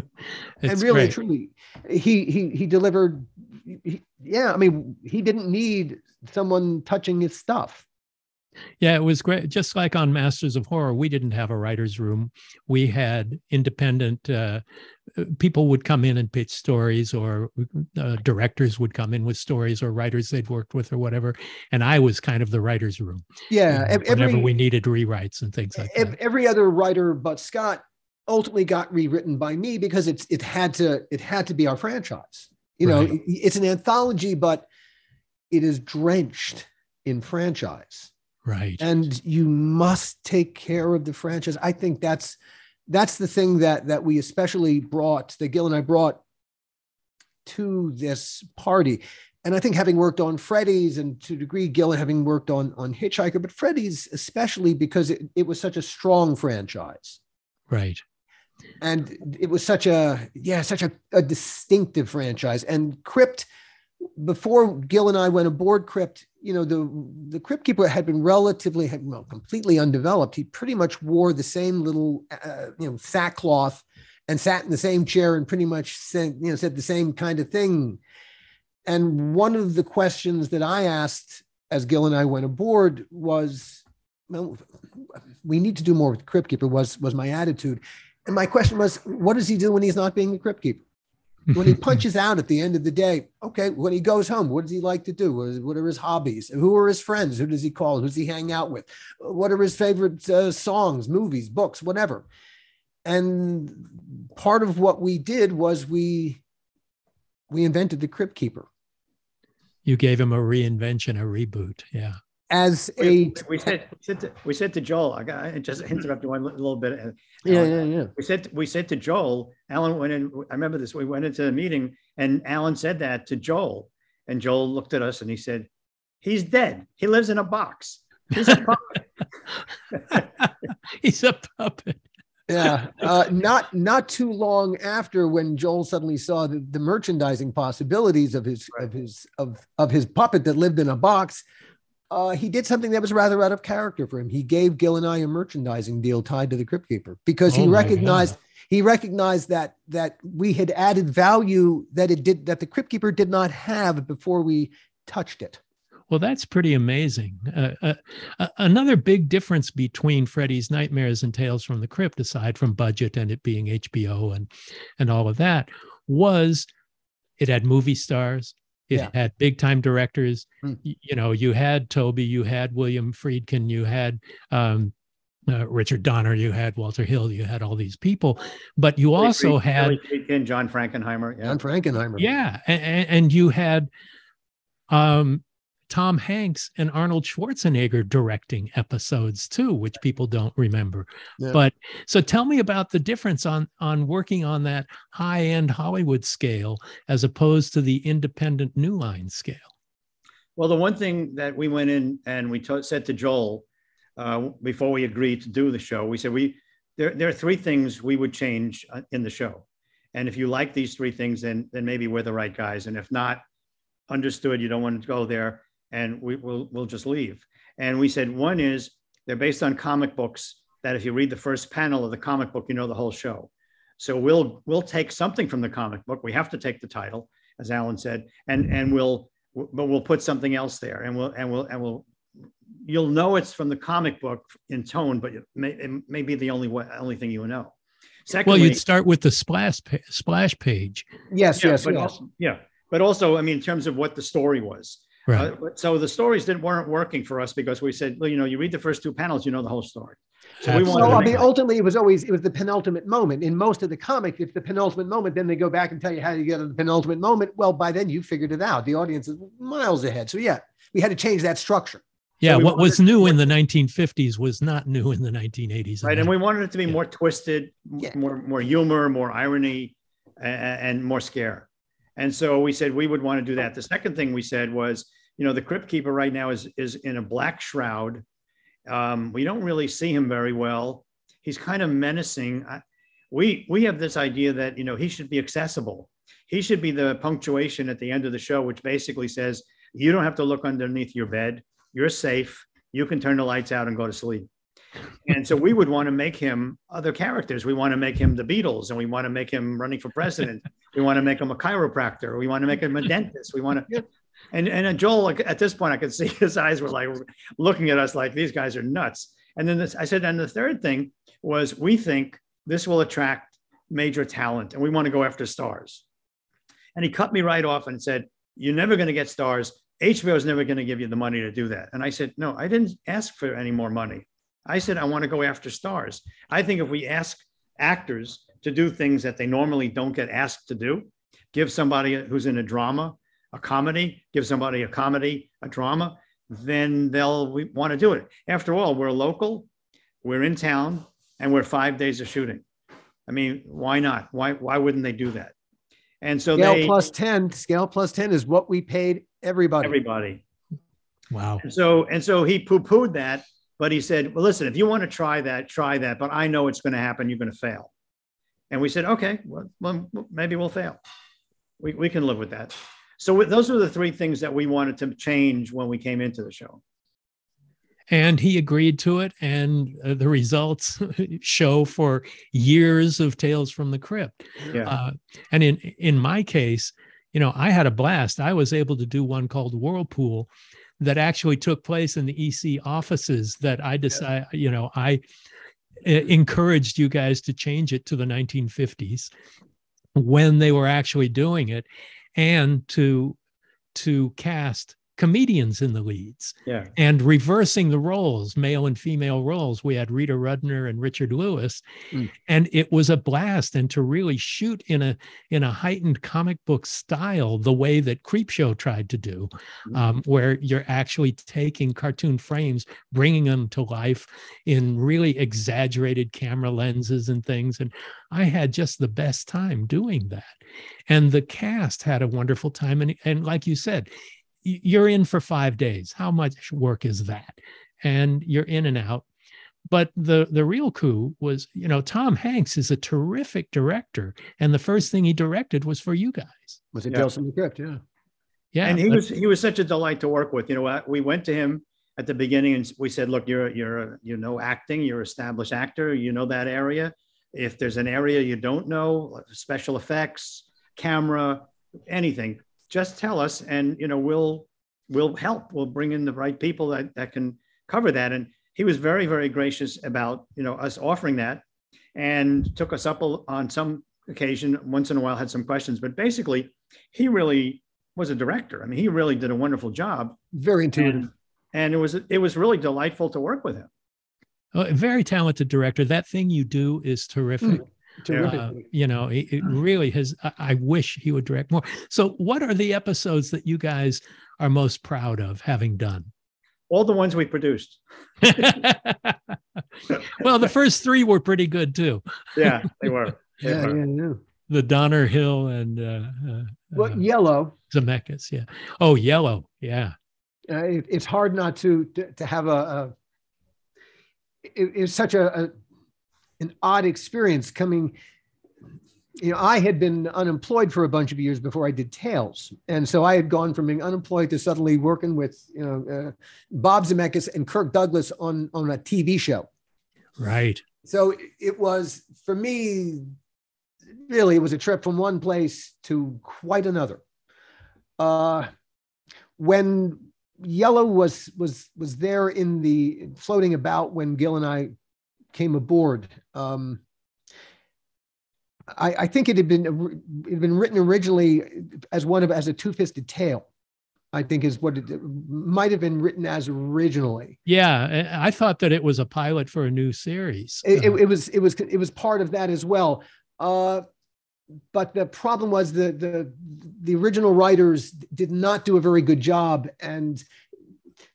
really, great. truly, he, he, he delivered he, yeah, I mean, he didn't need someone touching his stuff. Yeah, it was great. Just like on Masters of Horror, we didn't have a writer's room. We had independent uh, people would come in and pitch stories, or uh, directors would come in with stories, or writers they'd worked with, or whatever. And I was kind of the writer's room. Yeah, you know, every, whenever we needed rewrites and things like that. Every other writer but Scott ultimately got rewritten by me because it's it had to it had to be our franchise. You know, right. it's an anthology, but it is drenched in franchise. Right. And you must take care of the franchise. I think that's that's the thing that that we especially brought that Gil and I brought to this party. And I think having worked on Freddy's and to a degree Gil having worked on on Hitchhiker, but Freddy's especially because it, it was such a strong franchise. Right. And it was such a yeah, such a, a distinctive franchise. And Crypt before Gil and I went aboard Crypt, you know, the the Crypt Keeper had been relatively, well, completely undeveloped. He pretty much wore the same little, uh, you know, sackcloth and sat in the same chair and pretty much said, you know, said the same kind of thing. And one of the questions that I asked as Gil and I went aboard was, well, we need to do more with Crypt Keeper. Was was my attitude, and my question was, what does he do when he's not being the Crypt Keeper? When he (laughs) punches out at the end of the day, okay, when he goes home, what does he like to do? What are his hobbies? Who are his friends? Who does he call? Who does he hang out with? What are his favorite uh, songs, movies, books, whatever? And part of what we did was we we invented the Crypt Keeper. You gave him a reinvention, a reboot. Yeah as a we, we said we said, to, we said to Joel, I got I just interrupted one little bit. Uh, yeah, yeah, yeah. We said we said to Joel, Alan went in. I remember this. We went into the meeting, and Alan said that to Joel, and Joel looked at us and he said, "He's dead. He lives in a box. He's a puppet. (laughs) He's a puppet." yeah, uh, not not too long after when Joel suddenly saw the, the merchandising possibilities of his right. of his of of his puppet that lived in a box, uh, he did something that was rather out of character for him. He gave Gil and I a merchandising deal tied to the Crypt Keeper because oh he recognized God. he recognized that that we had added value that it did that the Crypt Keeper did not have before we touched it. Well, that's pretty amazing. Uh, uh, uh another big difference between Freddy's Nightmares and Tales from the Crypt, aside from budget and it being HBO and and all of that, was it had movie stars, it yeah. had big time directors. Mm. You, you, know, you had Tobe, you had William Friedkin, you had um, uh, Richard Donner, you had Walter Hill, you had all these people, but you Billy also Friedkin, had Friedkin, John Frankenheimer, yeah. John Frankenheimer, yeah, and, and you had um, Tom Hanks and Arnold Schwarzenegger directing episodes too, which people don't remember. Yeah. But so tell me about the difference on on working on that high end Hollywood scale as opposed to the independent New Line scale. Well, the one thing that we went in and we t- said to Joel uh, before we agreed to do the show, we said we there there are three things we would change uh, in the show, and if you like these three things, then then maybe we're the right guys, and if not, understood you don't want to go there and we will we'll just leave. And we said one is they're based on comic books that if you read the first panel of the comic book, you know the whole show. So we'll we'll take something from the comic book. We have to take the title, as Alan said, and and we'll but we'll put something else there, and we'll and we'll and we'll you'll know it's from the comic book in tone, but it may, it may be the only way, only thing you know. Secondly, well, you'd start with the splash splash page. Yes, yeah, yes, but yes. Also, yeah, but also, I mean, in terms of what the story was, Right. Uh, so the stories didn't weren't working for us because we said, well, you know, you read the first two panels, you know the whole story. So we wanted. So, I mean, ultimately, it was always it was the penultimate moment. In most of the comic, it's the penultimate moment. Then they go back and tell you how you get to the penultimate moment. Well, by then you figured it out. The audience is miles ahead. So yeah, we had to change that structure. Yeah, so what was new in the 1950s was not new in the 1980s. Right, and we wanted it to be yeah. more twisted, yeah. more more humor, more irony, and, and more scare. And so we said we would want to do that. The second thing we said was you know, the crypt keeper right now is is in a black shroud. Um, we don't really see him very well. He's kind of menacing. I, we we have this idea that you know he should be accessible. He should be the punctuation at the end of the show, which basically says you don't have to look underneath your bed. You're safe. You can turn the lights out and go to sleep. And so we would want to make him other characters. We want to make him the Beatles and we want to make him running for president. we want to make him a chiropractor. We want to make him a dentist. We want to, and, and uh, Joel, like, at this point, I could (laughs) see his eyes were like looking at us like these guys are nuts. And then this, I said, and the third thing was we think this will attract major talent and we want to go after stars. And he cut me right off and said, You're never going to get stars. HBO is never going to give you the money to do that. And I said, No, I didn't ask for any more money. I said, I want to go after stars. I think if we ask actors to do things that they normally don't get asked to do, give somebody who's in a drama, a comedy, give somebody a comedy, a drama, then they'll want to do it. After all, we're local, we're in town, and we're five days of shooting. I mean, why not? Why why wouldn't they do that? And so scale they, plus 10, scale plus 10 is what we paid everybody. Everybody. Wow. And so and so he poo-pooed that, but he said, Well, listen, if you want to try that, try that, but I know it's going to happen, you're going to fail. And we said, okay, well, well maybe we'll fail. We, we can live with that. So those are the three things that we wanted to change when we came into the show and he agreed to it and uh, the results (laughs) show for years of tales from the crypt yeah. uh, and in in my case you know i had a blast i was able to do one called whirlpool that actually took place in the ec offices that i decided yeah. you know i uh, encouraged you guys to change it to the 1950s when they were actually doing it and to to cast comedians in the leads yeah. and reversing the roles male and female roles we had rita rudner and richard lewis mm. and it was a blast and to really shoot in a in a heightened comic book style the way that creepshow tried to do mm. um, where you're actually taking cartoon frames bringing them to life in really exaggerated camera lenses and things and i had just the best time doing that and the cast had a wonderful time and, and like you said you're in for five days. How much work is that? And you're in and out. But the the real coup was, you know, Tom Hanks is a terrific director, and the first thing he directed was for you guys. Was it yeah. Tales from? Yeah, yeah. And he was he was such a delight to work with. You know, uh, we went to him at the beginning and we said, "Look, you're you're you know acting. You're established actor. You know that area. If there's an area you don't know, special effects, camera, anything, just tell us and you know we'll we'll help. We'll bring in the right people that, that can cover that. And he was very very gracious about you know us offering that and took us up on some occasion once in a while had some questions. But basically he really was a director. I mean he really did a wonderful job. Very intuitive. And, and it was it was really delightful to work with him. A very talented director. That thing you do is terrific. Mm. Uh, you know, it, it, really has. I, I wish he would direct more. So, what are the episodes that you guys are most proud of having done? All the ones we produced. (laughs) well, the first three were pretty good too. yeah, they were. (laughs) They yeah, were. yeah, yeah. The Donner Hill and uh, uh, well, Yellow. Zemeckis, yeah. Oh, Yellow, yeah. Uh, it, it's hard not to to, to have a. a it, it's such a, a an odd experience coming you know, I had been unemployed for a bunch of years before I did Tales, and so I had gone from being unemployed to suddenly working with you know uh, Bob Zemeckis and Kirk Douglas on on a TV show. Right. So it was for me, really, it was a trip from one place to quite another. Uh, when Yellow was was was there in the floating about when Gil and I came aboard. Um, I, I, think it had been it had been written originally as one of as a two-fisted tale. I think is what it might have been written as originally. Yeah, I thought that it was a pilot for a new series. It, it, it was it was it was part of that as well. Uh, but the problem was the the the original writers did not do a very good job, and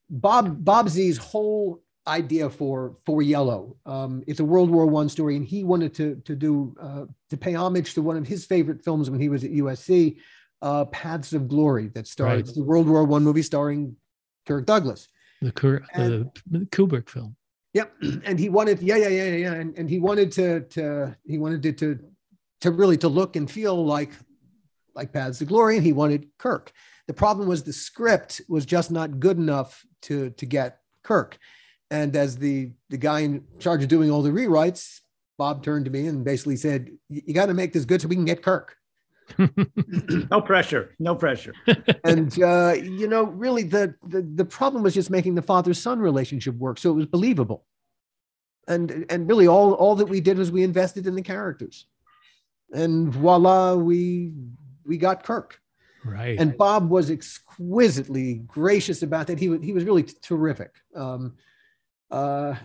Bob Bob Z's whole idea for for Yellow. Um, it's a World War One story, and he wanted to to do uh, to pay homage to one of his favorite films when he was at USC, uh, Paths of Glory, that stars right. the World War One movie starring Kirk Douglas. The, Kur- and, the Kubrick film. Yep, and he wanted yeah yeah yeah yeah, and, and he wanted to to he wanted it to to really to look and feel like like Paths of Glory, and he wanted Kirk. The problem was the script was just not good enough to to get Kirk And as the the guy in charge of doing all the rewrites, Bob turned to me and basically said, "You got to make this good so we can get Kirk." (laughs) no pressure, no pressure. (laughs) and uh, you know, really, the, the the problem was just making the father son relationship work, so it was believable. And and really, all all that we did was we invested in the characters, and voila, we we got Kirk. Right. And Bob was exquisitely gracious about that. He was he was really terrific. Um, uh,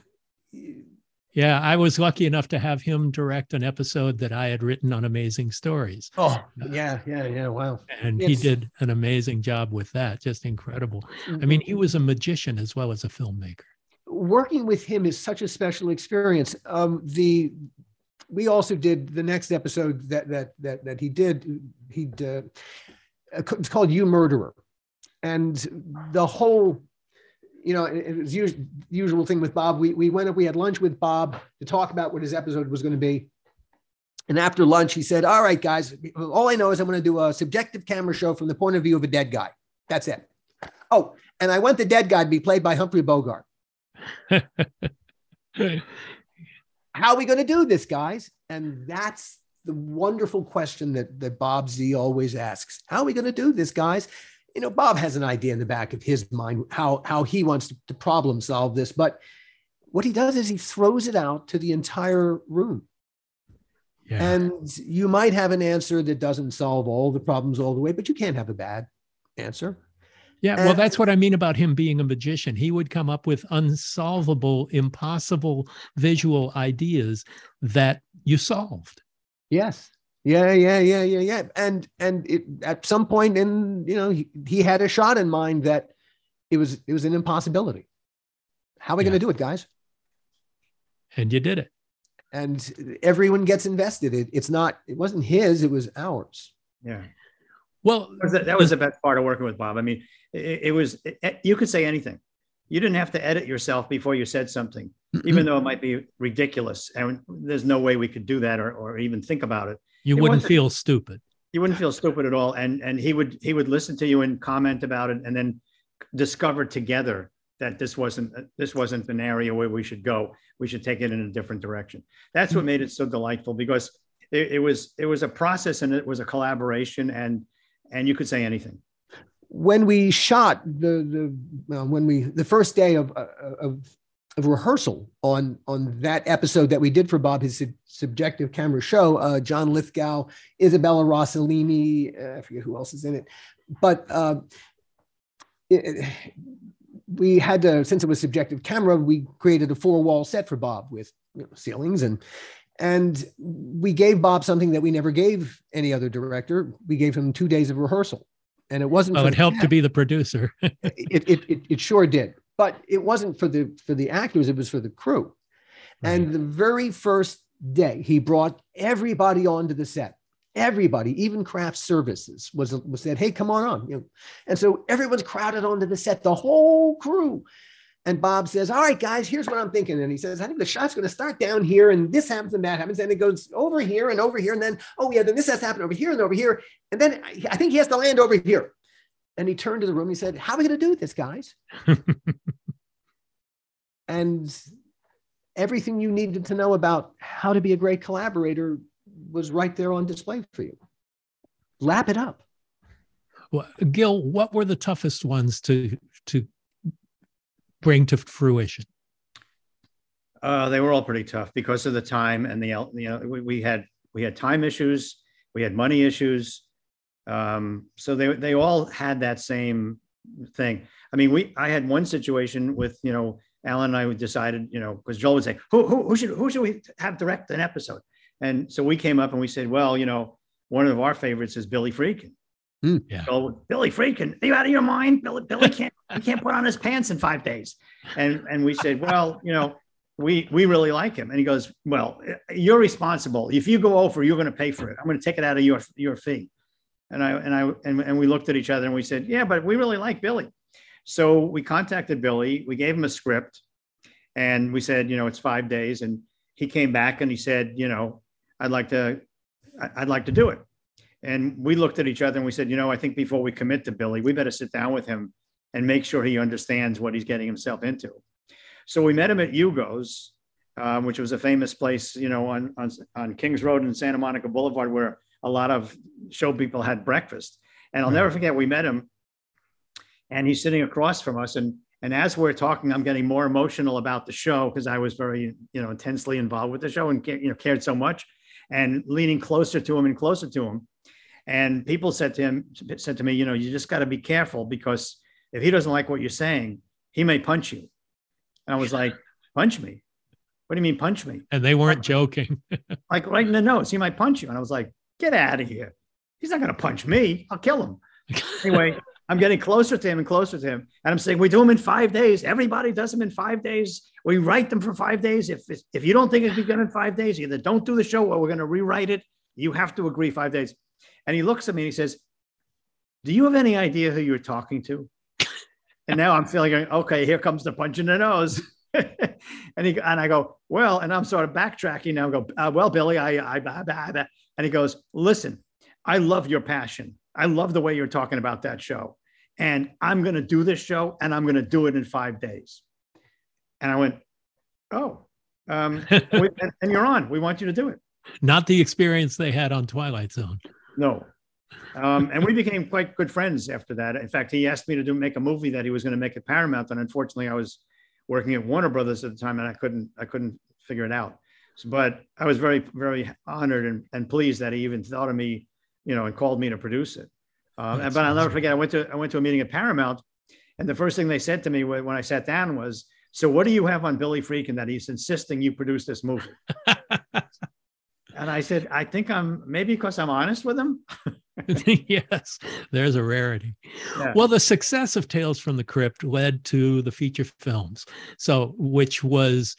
yeah, I was lucky enough to have him direct an episode that I had written on Amazing Stories. Oh, yeah, yeah, yeah. Wow. And it's, he did an amazing job with that. Just incredible. I mean, he was a magician as well as a filmmaker. Working with him is such a special experience. Um, the we also did the next episode that that that that he did. He uh, it's called You Murderer, and the whole you know, it, was usual, usual thing with Bob. We, we went up, we had lunch with Bob to talk about what his episode was going to be. And after lunch, he said, All right, guys, all I know is I'm going to do a subjective camera show from the point of view of a dead guy. That's it. Oh, and I want the dead guy to be played by Humphrey Bogart. (laughs) How are we going to do this, guys? And that's the wonderful question that, that Bob Z always asks. How are we going to do this, guys? You know, Bob has an idea in the back of his mind how how he wants to, to problem solve this, but what he does is he throws it out to the entire room. Yeah. And you might have an answer that doesn't solve all the problems all the way, but you can't have a bad answer. Yeah, well, that's what I mean about him being a magician. He would come up with unsolvable, impossible visual ideas that you solved. Yes. Yeah, yeah, yeah, yeah, yeah. And and it, at some point in you know he, he had a shot in mind that it was it was an impossibility. How are we yeah. going to do it, guys? And you did it. And everyone gets invested. It, it's not. It wasn't his. It was ours. Yeah. Well, that was, the, that was the best part of working with Bob. I mean, it, it was. It, you could say anything. You didn't have to edit yourself before you said something, even though it might be ridiculous. And there's no way we could do that or, or even think about it you wouldn't feel stupid. You wouldn't feel stupid at all. And and he would he would listen to you and comment about it, and then discover together that this wasn't this wasn't an area where we should go. We should take it in a different direction. That's what made it so delightful because it, it was it was a process and it was a collaboration and and you could say anything when we shot the the uh, when we the first day of uh, of of rehearsal on on that episode that we did for Bob, his sub- subjective camera show. Uh, John Lithgow, Isabella Rossellini, uh, I forget who else is in it, but uh, it, we had to since it was subjective camera, we created a four wall set for Bob with you know, ceilings and and we gave Bob something that we never gave any other director. We gave him two days of rehearsal, and it wasn't. Oh, it helped to be the producer. (laughs) it, it, it it sure did but it wasn't for the for the actors it was for the crew right. and the very first day he brought everybody onto the set everybody even craft services was was said hey come on on you know and so everyone's crowded onto the set the whole crew and Bob says, All right, guys, here's what I'm thinking. And he says, I think the shot's going to start down here, and this happens and that happens. And it goes over here and over here. And then, oh, yeah, then this has to happen over here and over here. And then I think he has to land over here. And he turned to the room and he said, How are we going to do this, guys? (laughs) and everything you needed to know about how to be a great collaborator was right there on display for you. Lap it up. Well, Gil, what were the toughest ones to to bring to fruition? Uh, they were all pretty tough because of the time and the you know we, we had we had time issues, we had money issues, um, so they they all had that same thing. I mean, we I had one situation with you know Alan and I decided you know because Joel would say who, who who should who should we have direct an episode, and so we came up and we said well you know one of our favorites is Billy Friedkin. Mm, yeah. So Billy Friedkin, are you out of your mind? Billy Billy can't he can't put on his pants in five days, and and we said well you know we we really like him and he goes well you're responsible if you go over you're going to pay for it i'm going to take it out of your your fee and I and I and, and we looked at each other and we said, yeah, but we really like Billy. So we contacted Billy. We gave him a script, and we said, you know, it's five days. And he came back and he said, you know, I'd like to, I'd like to do it. And we looked at each other and we said, you know, I think before we commit to Billy, we better sit down with him and make sure he understands what he's getting himself into. So we met him at Hugo's, um, which was a famous place, you know, on, on, on Kings Road and Santa Monica Boulevard, where a lot of show people had breakfast. And I'll hmm. never forget, we met him and he's sitting across from us. And, and as we're talking, I'm getting more emotional about the show because I was very, you know, intensely involved with the show and, you know, cared so much and leaning closer to him and closer to him. And people said to him, said to me, you know, you just got to be careful because if he doesn't like what you're saying, he may punch you. And I was (laughs) like, punch me? What do you mean punch me? And they weren't joking. (laughs) like right in the nose, he might punch you. And I was like, get out of here. He's not going to punch me. I'll kill him. (laughs) anyway, I'm getting closer to him and closer to him. And I'm saying, we do them in five days. Everybody does them in five days. We write them for five days. If, if you don't think it can be done in five days, either don't do the show or we're going to rewrite it. You have to agree five days. And he looks at me and he says, do you have any idea who you're talking to? (laughs) and now I'm feeling, okay, here comes the punch in the nose. (laughs) and he and I go, well, and I'm sort of backtracking now. I go, uh, well, Billy, I, I, I, I, and he goes, listen, I love your passion. I love the way you're talking about that show, and I'm going to do this show, and I'm going to do it in five days. And I went, oh, um, (laughs) and, and you're on. We want you to do it. Not the experience they had on Twilight Zone. No, um, and we became quite good friends after that. In fact, he asked me to do make a movie that he was going to make at Paramount, and unfortunately, I was working at Warner Brothers at the time, and I couldn't I couldn't figure it out. But I was very very honored and, and pleased that he even thought of me, you know, and called me to produce it. Um, but I'll never forget. I went to I went to a meeting at Paramount, and the first thing they said to me when I sat down was, "So what do you have on Billy Friedkin that he's insisting you produce this movie?" (laughs) and I said, "I think I'm maybe because I'm honest with him." (laughs) yes, there's a rarity. Yeah. Well, the success of Tales from the Crypt led to the feature films, so which was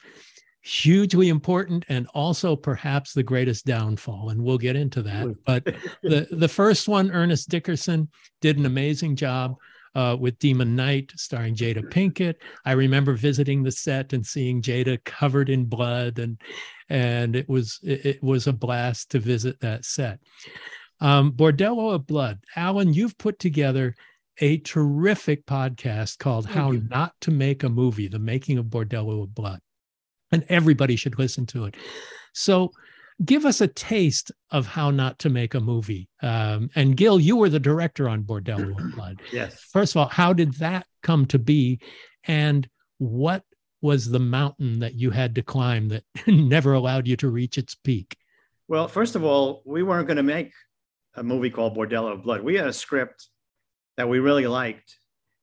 hugely important and also perhaps the greatest downfall and we'll get into that. But the the first one ernest dickerson did an amazing job uh, with demon knight starring jada pinkett. I remember visiting the set and seeing jada covered in blood and and it was it, it was a blast to visit that set. Um, Bordello of Blood. Alan, you've put together a terrific podcast called How Not to Make a Movie The Making of Bordello of Blood. And everybody should listen to it. So, give us a taste of how not to make a movie. Um, and Gil, you were the director on Bordello of (clears throat) Blood. yes. First of all, how did that come to be? And what was the mountain that you had to climb that (laughs) never allowed you to reach its peak? Well, first of all, we weren't going to make a movie called Bordello of Blood. We had a script that we really liked,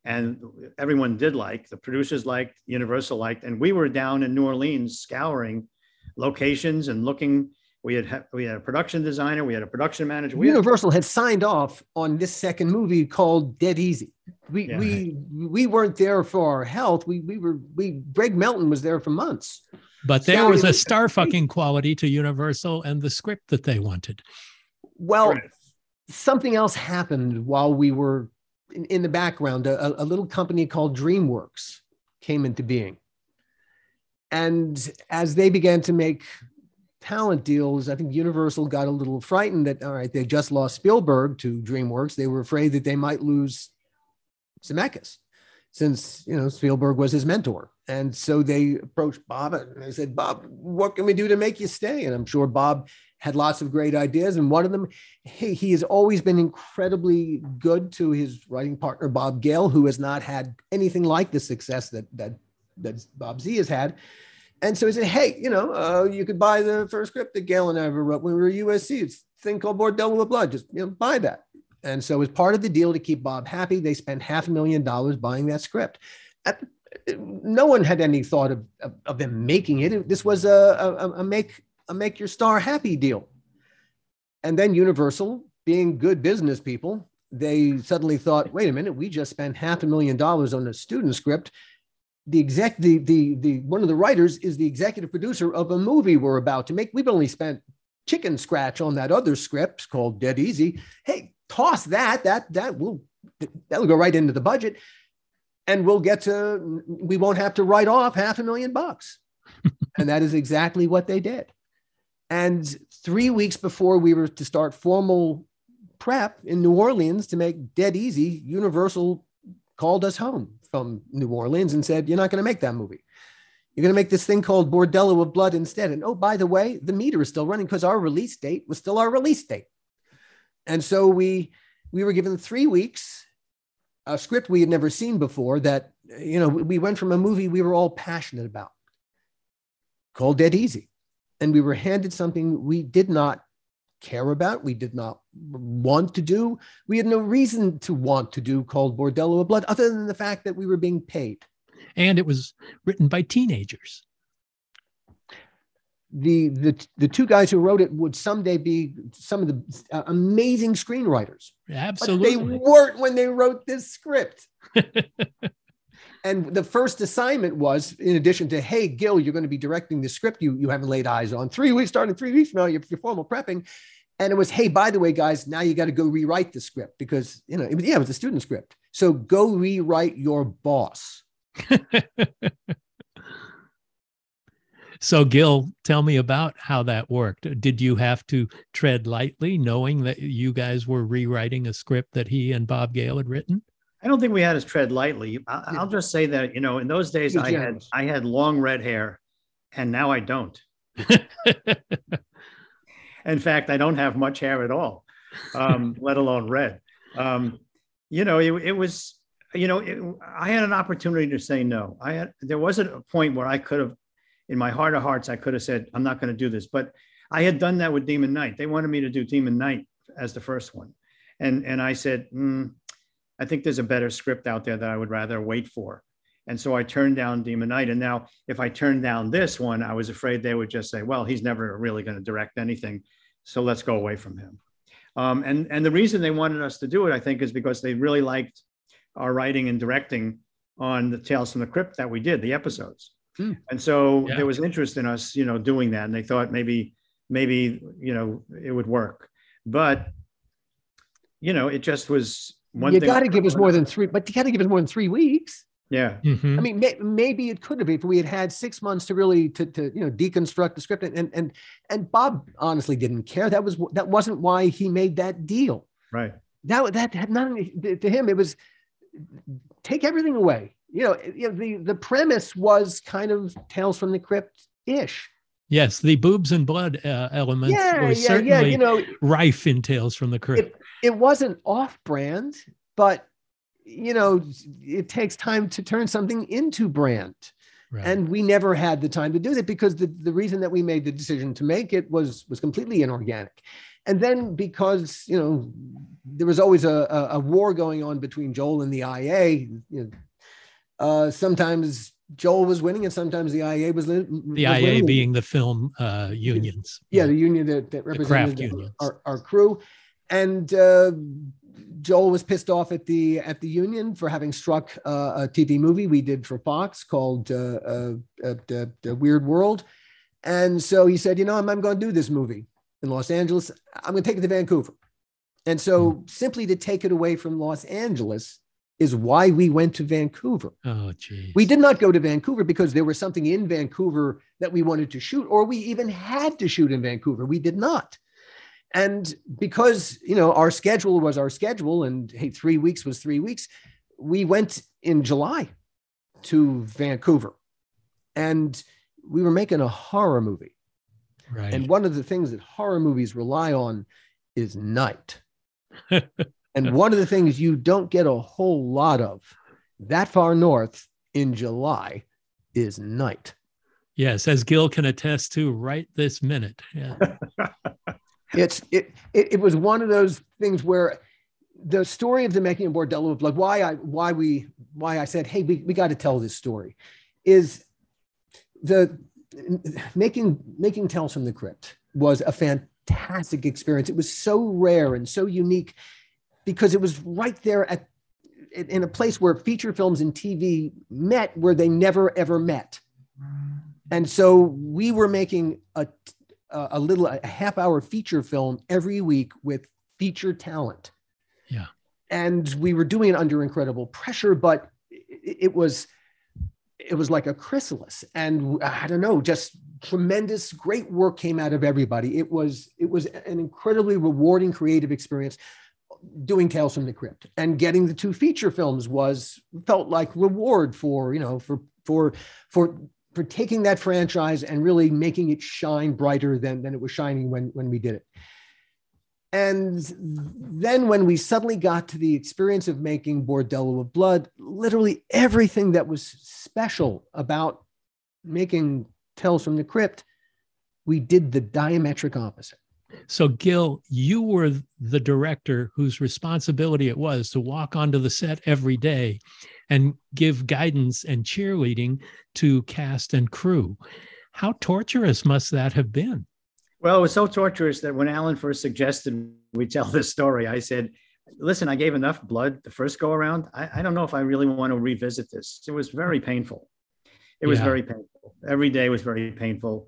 and everyone did like. The producers liked, Universal liked, and we were down in New Orleans scouring locations and looking. We had we had a production designer, we had a production manager. We Universal had, had signed off on this second movie called Dead Easy. We yeah. we we weren't there for our health. We we were we Greg Melton was there for months. But there was a star fucking quality to Universal and the script that they wanted. Well, right something else happened while we were in, in the background. A, a, little company called DreamWorks came into being. And as they began to make talent deals, I think Universal got a little frightened that, all right, they just lost Spielberg to DreamWorks. They were afraid that they might lose Zemeckis since, you know, Spielberg was his mentor. And so they approached Bob and they said, Bob, what can we do to make you stay? And I'm sure Bob had lots of great ideas. And one of them, he, he has always been incredibly good to his writing partner, Bob Gale, who has not had anything like the success that, that, that Bob Z has had. And so he said, hey, you know, uh, you could buy the first script that Gale and I ever wrote when we were at USC. It's a thing called Bordello of Blood. Just you know, buy that. And so as part of the deal to keep Bob happy, they spent half a million dollars buying that script. At, no one had any thought of, of, of them making it. This was a, a, a make a make your star happy deal. And then Universal, being good business people, they suddenly thought, wait a minute, we just spent half a million dollars on a student script. The exec, the, the, the one of the writers is the executive producer of a movie we're about to make. We've only spent chicken scratch on that other script called Dead Easy. Hey, toss that. That that will that'll go right into the budget, and we'll get to. We won't have to write off half a million bucks, (laughs) and that is exactly what they did. And three weeks before we were to start formal prep in New Orleans to make Dead Easy, Universal called us home from New Orleans and said, You're not going to make that movie. You're going to make this thing called Bordello of Blood instead. And oh, by the way, the meter is still running because our release date was still our release date. And so we we were given three weeks, a script we had never seen before. That you know we went from a movie we were all passionate about, called Dead Easy, and we were handed something we did not care about, we did not want to do, we had no reason to want to do called Bordello of Blood, other than the fact that we were being paid. And it was written by teenagers. The, the the two guys who wrote it would someday be some of the uh, amazing screenwriters. Absolutely, but they weren't when they wrote this script. (laughs) and the first assignment was, in addition to, hey, Gil, you're going to be directing the script you, you haven't laid eyes on. Three weeks, starting three weeks from now, your, your formal prepping. And it was, hey, by the way, guys, now you got to go rewrite the script because, you know, it was, yeah, it was a student script. So go rewrite your boss. (laughs) so, Gil, tell me about how that worked. Did you have to tread lightly, knowing that you guys were rewriting a script that he and Bob Gale had written? I don't think we had to tread lightly. I, will just say that you know, in those days, I had I had long red hair, and now I don't. (laughs) in fact, I don't have much hair at all, um, (laughs) let alone red. Um, you know, it, it, was, you know, it, I had an opportunity to say no. I had, there wasn't a point where I could have, in my heart of hearts, I could have said, I'm not going to do this. But I had done that with Demon Knight. They wanted me to do Demon Knight as the first one. And, and I said, mm, I think there's a better script out there that I would rather wait for. And so I turned down Demon Knight. And now, if I turned down this one, I was afraid they would just say, well, he's never really going to direct anything. So let's go away from him. Um, and, and the reason they wanted us to do it, I think, is because they really liked our writing and directing on the Tales from the Crypt that we did, the episodes. Hmm. And so yeah. there was interest in us, you know, doing that. And they thought maybe, maybe, you know, it would work. But, you know, it just was one you got to give us more than three, but you got to give us more than three weeks. Yeah. Mm-hmm. I mean, may, maybe it could have been if we had had six months to really to, to you know deconstruct the script and and and Bob honestly didn't care. That was that wasn't why he made that deal. Right. That that had nothing to him. It was take everything away. You know, you know the the premise was kind of Tales from the Crypt ish. Yes, the boobs and blood uh, elements yeah, were yeah, certainly yeah, you know, rife in Tales from the Crypt. It, it wasn't off brand, but you know, it takes time to turn something into brand. Right. And we never had the time to do that because the, the reason that we made the decision to make it was was completely inorganic. And then because you know there was always a, a, a war going on between Joel and the IA, you know, uh, sometimes Joel was winning, and sometimes the IA was, the was IA winning. being the film uh, unions. Yeah, the union that, that represented our, our, crew, and uh, Joel was pissed off at the at the union for having struck uh, a TV movie we did for Fox called uh, uh, uh, the, the, Weird World, and so he said, you know, I'm, I'm going to do this movie in Los Angeles. I'm going to take it to Vancouver, and so mm. simply to take it away from Los Angeles is why we went to Vancouver. Oh, geez. We did not go to Vancouver because there was something in Vancouver that we wanted to shoot, or we even had to shoot in Vancouver. We did not. And because, you know, our schedule was our schedule and hey, three weeks was three weeks, we went in July to Vancouver and we were making a horror movie. Right. And one of the things that horror movies rely on is night. (laughs) and one of the things you don't get a whole lot of that far north in July is night. Yes, as Gil can attest to right this minute. Yeah. (laughs) it's it, it, it was one of those things where the story of the making of Bordello of Blood, why I why we why I said, hey, we, we got to tell this story, is the making making Tales from the Crypt was a fantastic experience. It was so rare and so unique because it was right there at in a place where feature films and TV met where they never ever met. And so we were making a a little a half hour feature film every week with feature talent. Yeah. And we were doing it under incredible pressure, but it, it was it was like a chrysalis and uh, i don't know just tremendous great work came out of everybody it was it was an incredibly rewarding creative experience doing tales from the crypt and getting the two feature films was felt like reward for you know for for for for taking that franchise and really making it shine brighter than, than it was shining when, when we did it. And then when we suddenly got to the experience of making Bordello of Blood, literally everything that was special about making Tales from the Crypt, we did the diametric opposite. So, Gil, you were the director whose responsibility it was to walk onto the set every day and give guidance and cheerleading to cast and crew. How torturous must that have been? Well, it was so torturous that when Alan first suggested we tell this story, I said, listen, I gave enough blood the first go around. I, I don't know if I really want to revisit this. It was very painful. It was yeah. very painful. Every day was very painful.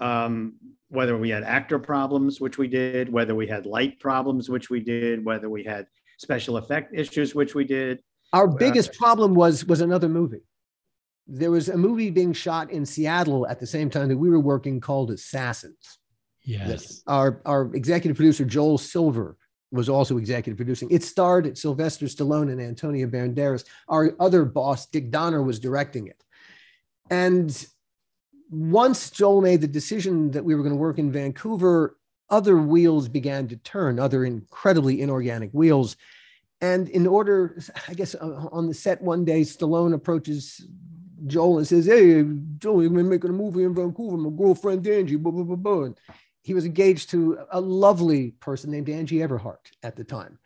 Um, whether we had actor problems, which we did, whether we had light problems, which we did, whether we had special effect issues, which we did. Our biggest problem was was another movie. There was a movie being shot in Seattle at the same time that we were working called Assassins. Yes. Our our executive producer Joel Silver was also executive producing. It starred Sylvester Stallone and Antonio Banderas. Our other boss, Dick Donner, was directing it. And once Joel made the decision that we were going to work in Vancouver, other wheels began to turn, other incredibly inorganic wheels. And in order, I guess, uh, on the set one day, Stallone approaches Joel and says, Hey, Joel, you're making a movie in Vancouver. My girlfriend Angie, blah, blah, blah, blah. And he was engaged to a lovely person named Angie Everhart at the time.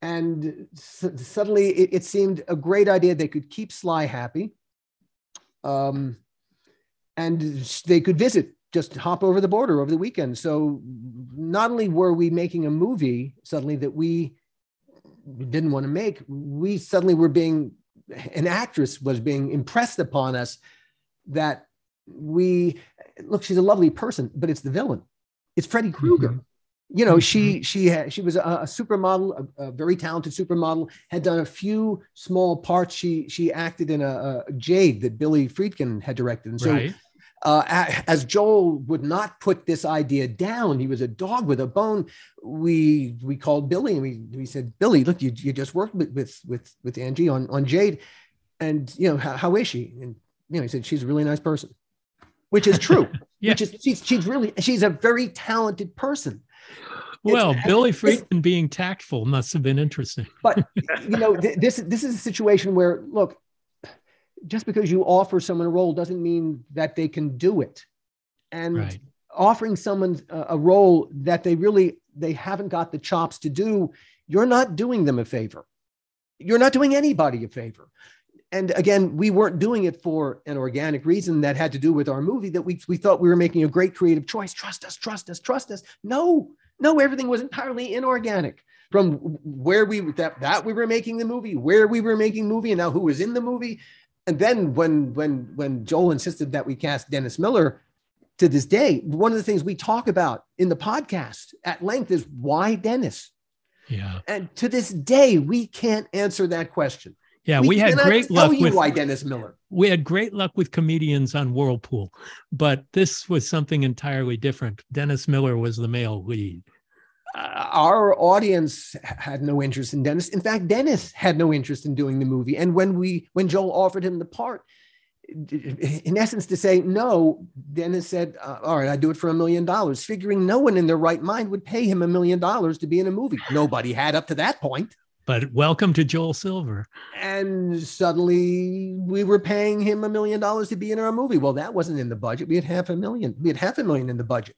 And suddenly it, it, seemed a great idea. They could keep Sly happy. Um, and they could visit, just hop over the border over the weekend. So not only were we making a movie suddenly that we didn't want to make, we suddenly were being, an actress was being impressed upon us that we, look, she's a lovely person, but it's the villain it's Freddy Krueger. Mm-hmm. You know, she mm-hmm. she had, she was a, a supermodel, a, a, very talented supermodel. Had done a few small parts. She she acted in a, a Jade that Billy Friedkin had directed, and so. Right. Uh, as Joel would not put this idea down, he was a dog with a bone. We we called Billy and we, we said, Billy, look, you, you just worked with, with with with Angie on on Jade, and you know how, how is she? And you know he said she's a really nice person which is true. (laughs) yeah. Which is she's she's really she's a very talented person. Well, it's, Billy Friedkin being tactful must have been interesting. But (laughs) you know, th- this this is a situation where look, just because you offer someone a role doesn't mean that they can do it, and right. offering someone a, a role that they really they haven't got the chops to do, you're not doing them a favor. You're not doing anybody a favor and again, we weren't doing it for an organic reason that had to do with our movie that we, we thought we were making a great creative choice. Trust us, trust us, trust us. No, no, everything was entirely inorganic from where we that, that we were making the movie, where we were making movie, and now who was in the movie. And then when when when Joel insisted that we cast Dennis Miller, to this day, one of the things we talk about in the podcast at length is why Dennis. Yeah. And to this day, we can't answer that question. Yeah, we, we had great luck with why Dennis Miller. We had great luck with comedians on Whirlpool, but this was something entirely different. Dennis Miller was the male lead. Our audience had no interest in Dennis. In fact, Dennis had no interest in doing the movie. And when we when Joel offered him the part, in essence, to say no, Dennis said, uh, "All right, I do it for a million dollars," figuring no one in their right mind would pay him a million dollars to be in a movie. Nobody had up to that point. But welcome to Joel Silver. And suddenly we were paying him a million dollars to be in our movie. Well, that wasn't in the budget. We had half a million. We had half a million in the budget.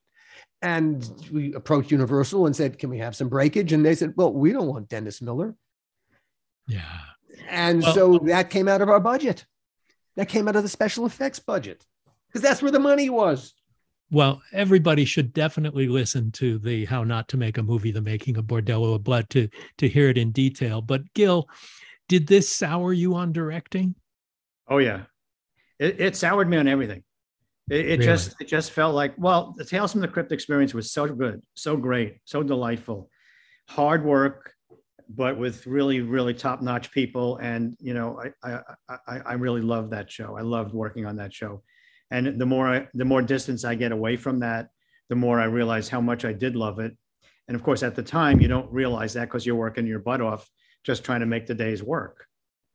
And we approached Universal and said, Can we have some breakage? And they said, Well, we don't want Dennis Miller. Yeah. And well, so that came out of our budget. That came out of the special effects budget because that's where the money was. Well, everybody should definitely listen to the How Not to Make a Movie, The Making of Bordello of Blood to, to hear it in detail. But Gil, did this sour you on directing? Oh yeah. It, it soured me on everything. It, it really? just it just felt like, well, the Tales from the Crypt experience was so good, so great, so delightful. Hard work, but with really, really top-notch people. And you know, I I I, I really loved that show. I loved working on that show and the more I, the more distance I get away from that, the more I realize how much I did love it. And of course, at the time, you don't realize that because you're working your butt off just trying to make the day's work.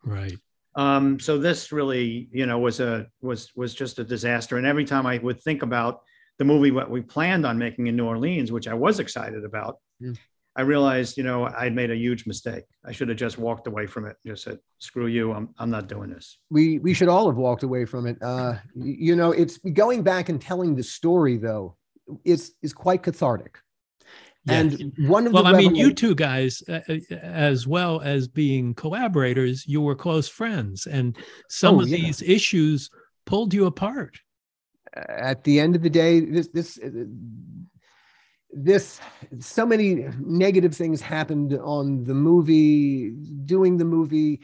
Right. Um, so this really, you know, was a was was just a disaster. And every time I would think about the movie what we planned on making in New Orleans, which I was excited about, mm. I realized, you know, I'd made a huge mistake. I should have just walked away from it. Just said, "Screw you! I'm I'm not doing this." We we should all have walked away from it. Uh, you know, it's going back and telling the story though. Is is quite cathartic. Yes. And one of well, the I mean, you two guys, uh, uh, as well as being collaborators, you were close friends, and some oh, of yeah. these issues pulled you apart. At the end of the day, this this uh, this so many negative things happened on the movie doing the movie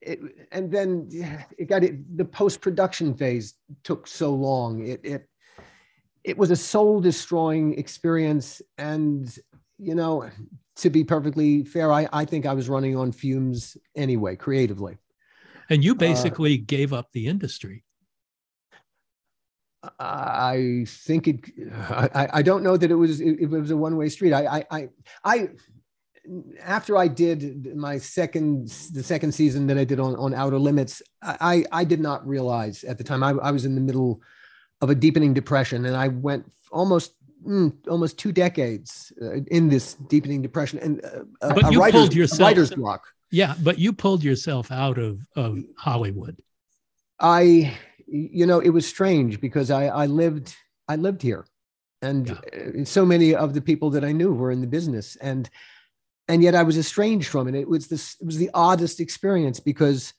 it, and then it got it the post-production phase took so long it it it was a soul destroying experience and you know to be perfectly fair I, I think i was running on fumes anyway creatively and you uh, basically uh, gave up the industry I think it. I, I don't know that it was it, it was a one way street. I, I I after I did my second the second season that I did on on Outer Limits, I I did not realize at the time I, I was in the middle of a deepening depression, and I went almost mm, almost two decades uh, in this deepening depression and uh, but a, you writer's, pulled yourself, writer's block. Yeah, but you pulled yourself out of of Hollywood. I you know, it was strange because I, I lived, I lived here, and yeah. Uh, so many of the people that I knew were in the business, and and yet I was estranged from it. It was this, it was the oddest experience because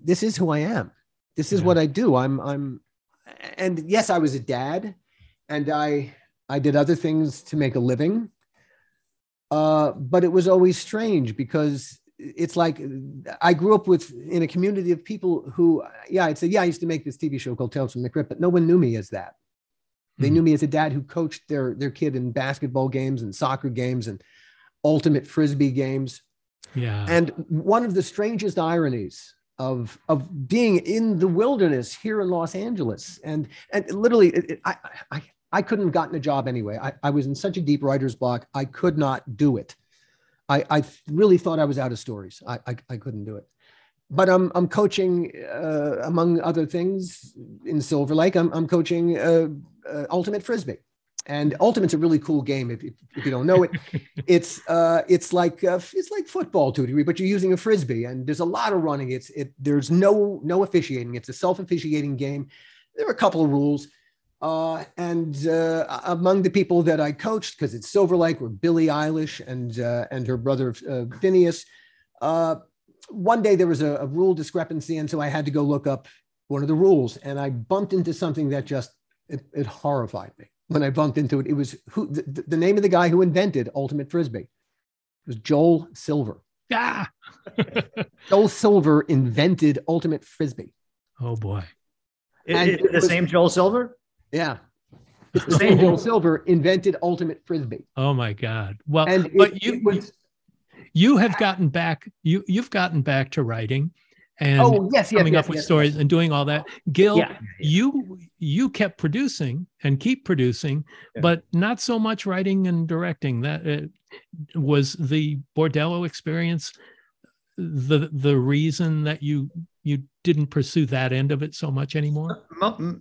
this is who I am. This is yeah. what I do. I'm, I'm, and yes, I was a dad, and I, I did other things to make a living. Uh, but it was always strange because it's like I grew up with in a community of people who, yeah, I'd say, yeah, I used to make this TV show called Tales from the Crypt, but no one knew me as that. They mm-hmm. knew me as a dad who coached their their kid in basketball games and soccer games and ultimate frisbee games. Yeah. And one of the strangest ironies of of being in the wilderness here in Los Angeles, and and literally, it, it, I, I I couldn't have gotten a job anyway. I, I was in such a deep writer's block, I could not do it. I, I really thought I was out of stories. I, I, I couldn't do it. But I'm, I'm coaching, uh, among other things, in Silver Lake. I'm, I'm coaching uh, uh, Ultimate Frisbee. And Ultimate's a really cool game. If, if you don't know it, (laughs) it's uh, it's like uh, it's like football to a degree, but you're using a frisbee, and there's a lot of running. It's it there's no no officiating. It's a self officiating game. There are a couple of rules uh, and uh, among the people that I coached, because it's Silver Lake, were Billie Eilish and uh, and her brother uh, Finneas. Uh, one day there was a, a, rule discrepancy, and so I had to go look up one of the rules, and I bumped into something that just it, it horrified me. When I bumped into it, it was who the, the, name of the guy who invented ultimate frisbee. It was Joel Silver. Ah, (laughs) Joel Silver invented ultimate frisbee. Oh boy! Is, the was, same Joel Silver? Yeah. It's the same Joel Silver invented ultimate frisbee. Oh my God. Well, and but it, you, it was, you have gotten back, you, you've gotten back to writing and oh, yes, coming yes, up with yes, stories and doing all that. Gil, yeah. you you kept producing and keep producing, yeah. but not so much writing and directing. That uh, was the Bordello experience. The the reason that you you didn't pursue that end of it so much anymore?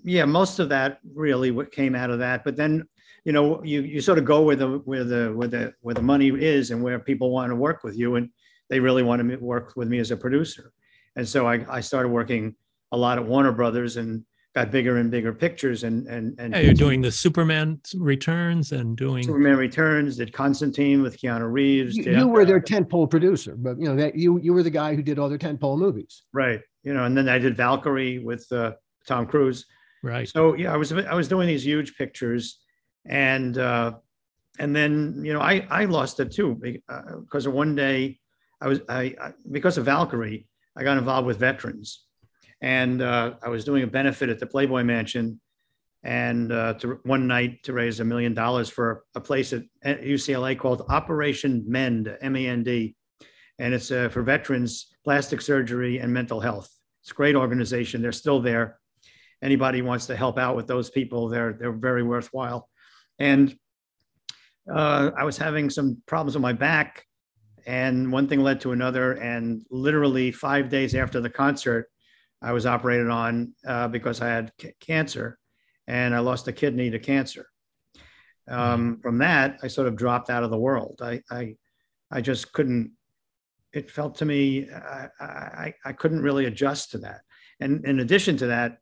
Yeah, most of that really what came out of that. But then, you know, you you sort of go where the where the where the where the money is and where people want to work with you, and they really want to work with me as a producer. And so I I started working a lot at Warner Brothers and got bigger and bigger pictures and and and yeah, you're doing the Superman returns and doing Superman returns did Constantine with Keanu Reeves. You, you were their tentpole producer, but you know that you you were the guy who did all their tentpole movies. Right. You know, and then I did Valkyrie with uh, Tom Cruise. Right. So yeah, I was I was doing these huge pictures, and uh, and then you know I I lost it too because uh, one day I was I, I because of Valkyrie I got involved with veterans and uh, I was doing a benefit at the Playboy Mansion, and uh, to one night to raise a million dollars for a place at UCLA called Operation Mend, M-E-N-D, and it's uh, for veterans, plastic surgery, and mental health. It's a great organization. They're still there. Anybody wants to help out with those people, they're they're very worthwhile. And uh, I was having some problems with my back, and one thing led to another. And literally five days after the concert, I was operated on uh, because I had c- cancer, and I lost a kidney to cancer. Um, from that, I sort of dropped out of the world. I, I, I just couldn't. It felt to me I, I, I couldn't really adjust to that. And in addition to that,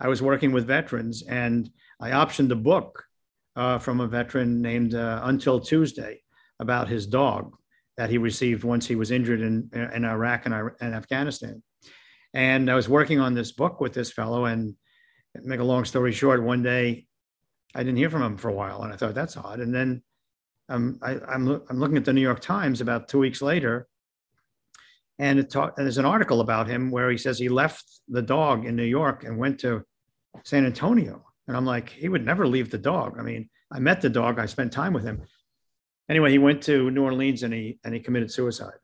I was working with veterans, and I optioned a book uh, from a veteran named uh, Until Tuesday about his dog that he received once he was injured in, in Iraq and, and Afghanistan. And I was working on this book with this fellow, and make a long story short, one day I didn't hear from him for a while, and I thought that's odd. And then um, I, am I'm, I'm looking at the New York Times about two weeks later, and, it and there's an article about him where he says he left the dog in New York and went to San Antonio. And I'm like, he would never leave the dog. I mean, I met the dog, I spent time with him. Anyway, he went to New Orleans and he and he committed suicide.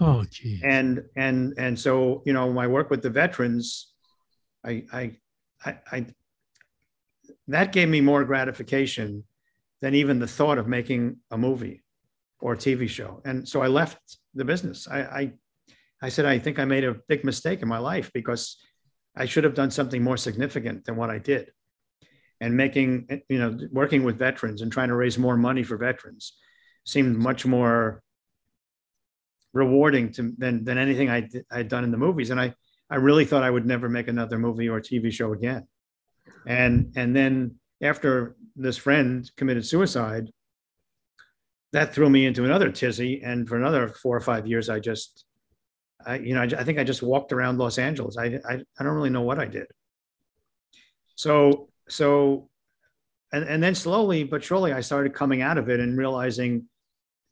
Oh, geez. And and and so you know, my work with the veterans, I I I, I that gave me more gratification than even the thought of making a movie or a TV show. And so I left the business. I, I, I said, I think I made a big mistake in my life because I should have done something more significant than what I did. And making, you know, working with veterans and trying to raise more money for veterans seemed much more rewarding to than than anything I I'd done in the movies. And I I really thought I would never make another movie or TV show again. And and then after this friend committed suicide, that threw me into another tizzy. And for another four or five years, I just, I, you know, I, I think I just walked around Los Angeles. I, I, I don't really know what I did. So, so, and, and then slowly but surely, I started coming out of it and realizing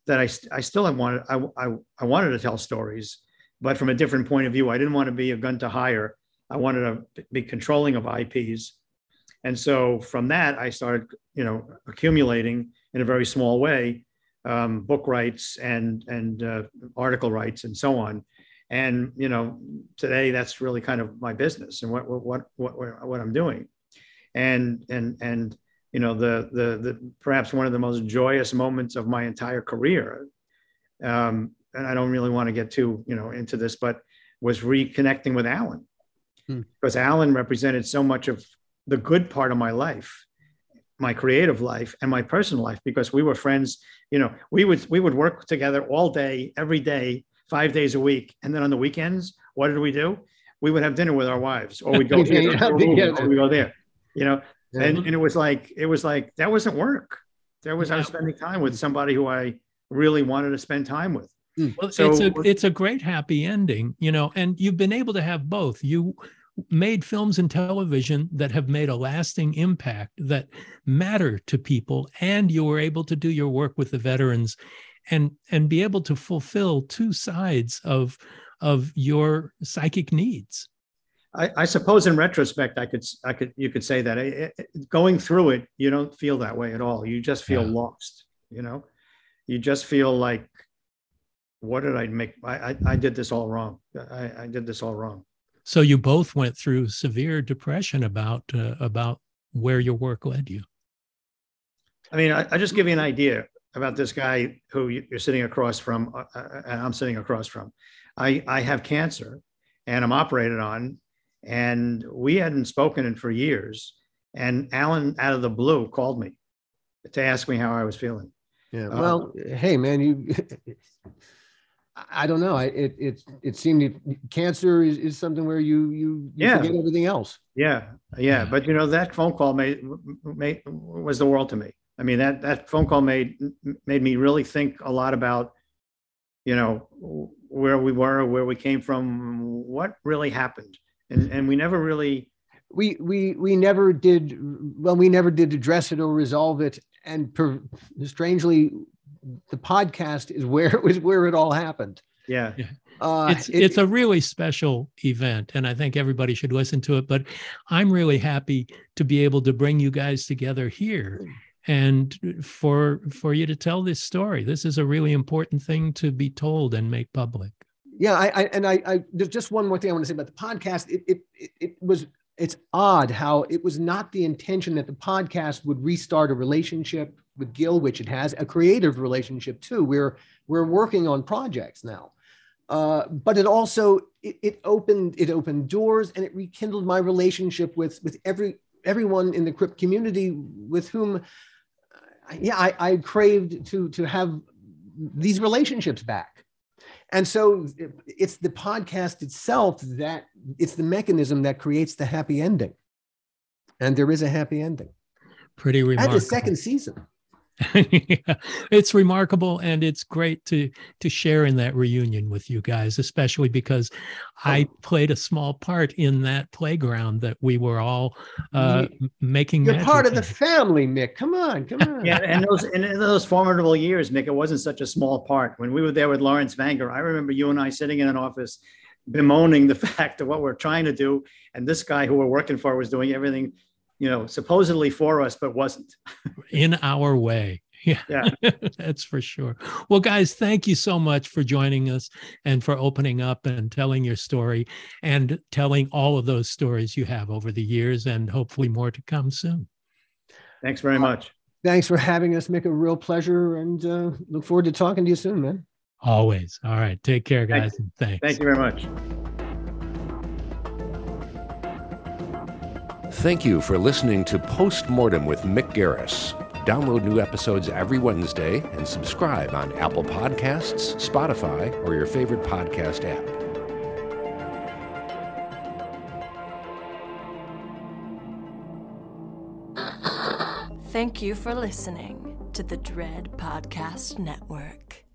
that I, I still wanted, I, I, I wanted to tell stories, but from a different point of view. I didn't want to be a gun to hire. I wanted to be controlling of IPs and so from that, I started, you know, accumulating in a very small way um, book rights and and uh, article rights and so on. And you know, today that's really kind of my business and what what what what, what I'm doing. And and and you know, the the the perhaps one of the most joyous moments of my entire career. Um, and I don't really want to get too you know into this, but was reconnecting with Alan. Hmm. because Alan represented so much of the good part of my life my creative life and my personal life because we were friends you know we would we would work together all day every day five days a week. And then on the weekends what did we do? We would have dinner with our wives or we'd go (laughs) here or, or we go there you know and, and it was like it was like that wasn't work there was yeah. i was spending time with somebody who i really wanted to spend time with hmm. well, so, it's a it's a great happy ending, you know, and you've been able to have both. You made films and television that have made a lasting impact that matter to people and you were able to do your work with the veterans and and be able to fulfill two sides of of your psychic needs I, I suppose in retrospect i could i could you could say that it, it, going through it you don't feel that way at all you just feel yeah. lost you know you just feel like what did i make i i, I did this all wrong I, I did this all wrong so you both went through severe depression about uh, about where your work led you. I mean, I, I just give you an idea about this guy who you're sitting across from, uh, uh, and I'm sitting across from. I I have cancer, and I'm operated on, and we hadn't spoken in for years. And Alan, out of the blue, called me to ask me how I was feeling. Yeah. Uh, well, uh, hey, man, you I don't know. I, it it it seemed cancer is, is something where you you, you yeah. forget everything else. Yeah, yeah. But you know that phone call made made was the world to me. I mean that that phone call made made me really think a lot about, you know, where we were, where we came from, what really happened, and and we never really. We we we never did well. We never did address it or resolve it, and per, strangely, the podcast is where it was where it all happened. Yeah. Uh, it's it, it's a really special event, and I think everybody should listen to it. But I'm really happy to be able to bring you guys together here, and for for you to tell this story. This is a really important thing to be told and make public. Yeah, I, I and I, I there's just one more thing I want to say about the podcast. It, it it was it's odd how it was not the intention that the podcast would restart a relationship with Gil, which it has, a creative relationship too. We're we're working on projects now. Uh, but it also it, it, opened it opened doors and it rekindled my relationship with with every everyone in the crypt community with whom yeah I, I craved to to have these relationships back and so it's the podcast itself that it's the mechanism that creates the happy ending. And there is a happy ending. Pretty remarkable and the second season (laughs) it's remarkable and it's great to to share in that reunion with you guys especially because i oh. played a small part in that playground that we were all uh, making you're part of the family mick. Come on come (laughs) on. Yeah and those in those formidable years mick it wasn't such a small part. When we were there with lawrence vanger i remember you and i sitting in an office bemoaning the (laughs) fact of what we're trying to do and this guy who we're working for was doing everything you know, supposedly for us, but wasn't. (laughs) In our way. (laughs) Yeah, yeah. (laughs) that's for sure. Well, guys, thank you so much for joining us and for opening up and telling your story and telling all of those stories you have over the years and hopefully more to come soon. Thanks very much. Thanks for having us, Mick. A real pleasure and uh, look forward to talking to you soon, man. Always. All right. Take care, guys. Thank, thanks. Thank you very much. Thank you for listening to Postmortem with Mick Garris. Download new episodes every Wednesday and subscribe on Apple Podcasts, Spotify, or your favorite podcast app. Thank you for listening to the Dread Podcast Network.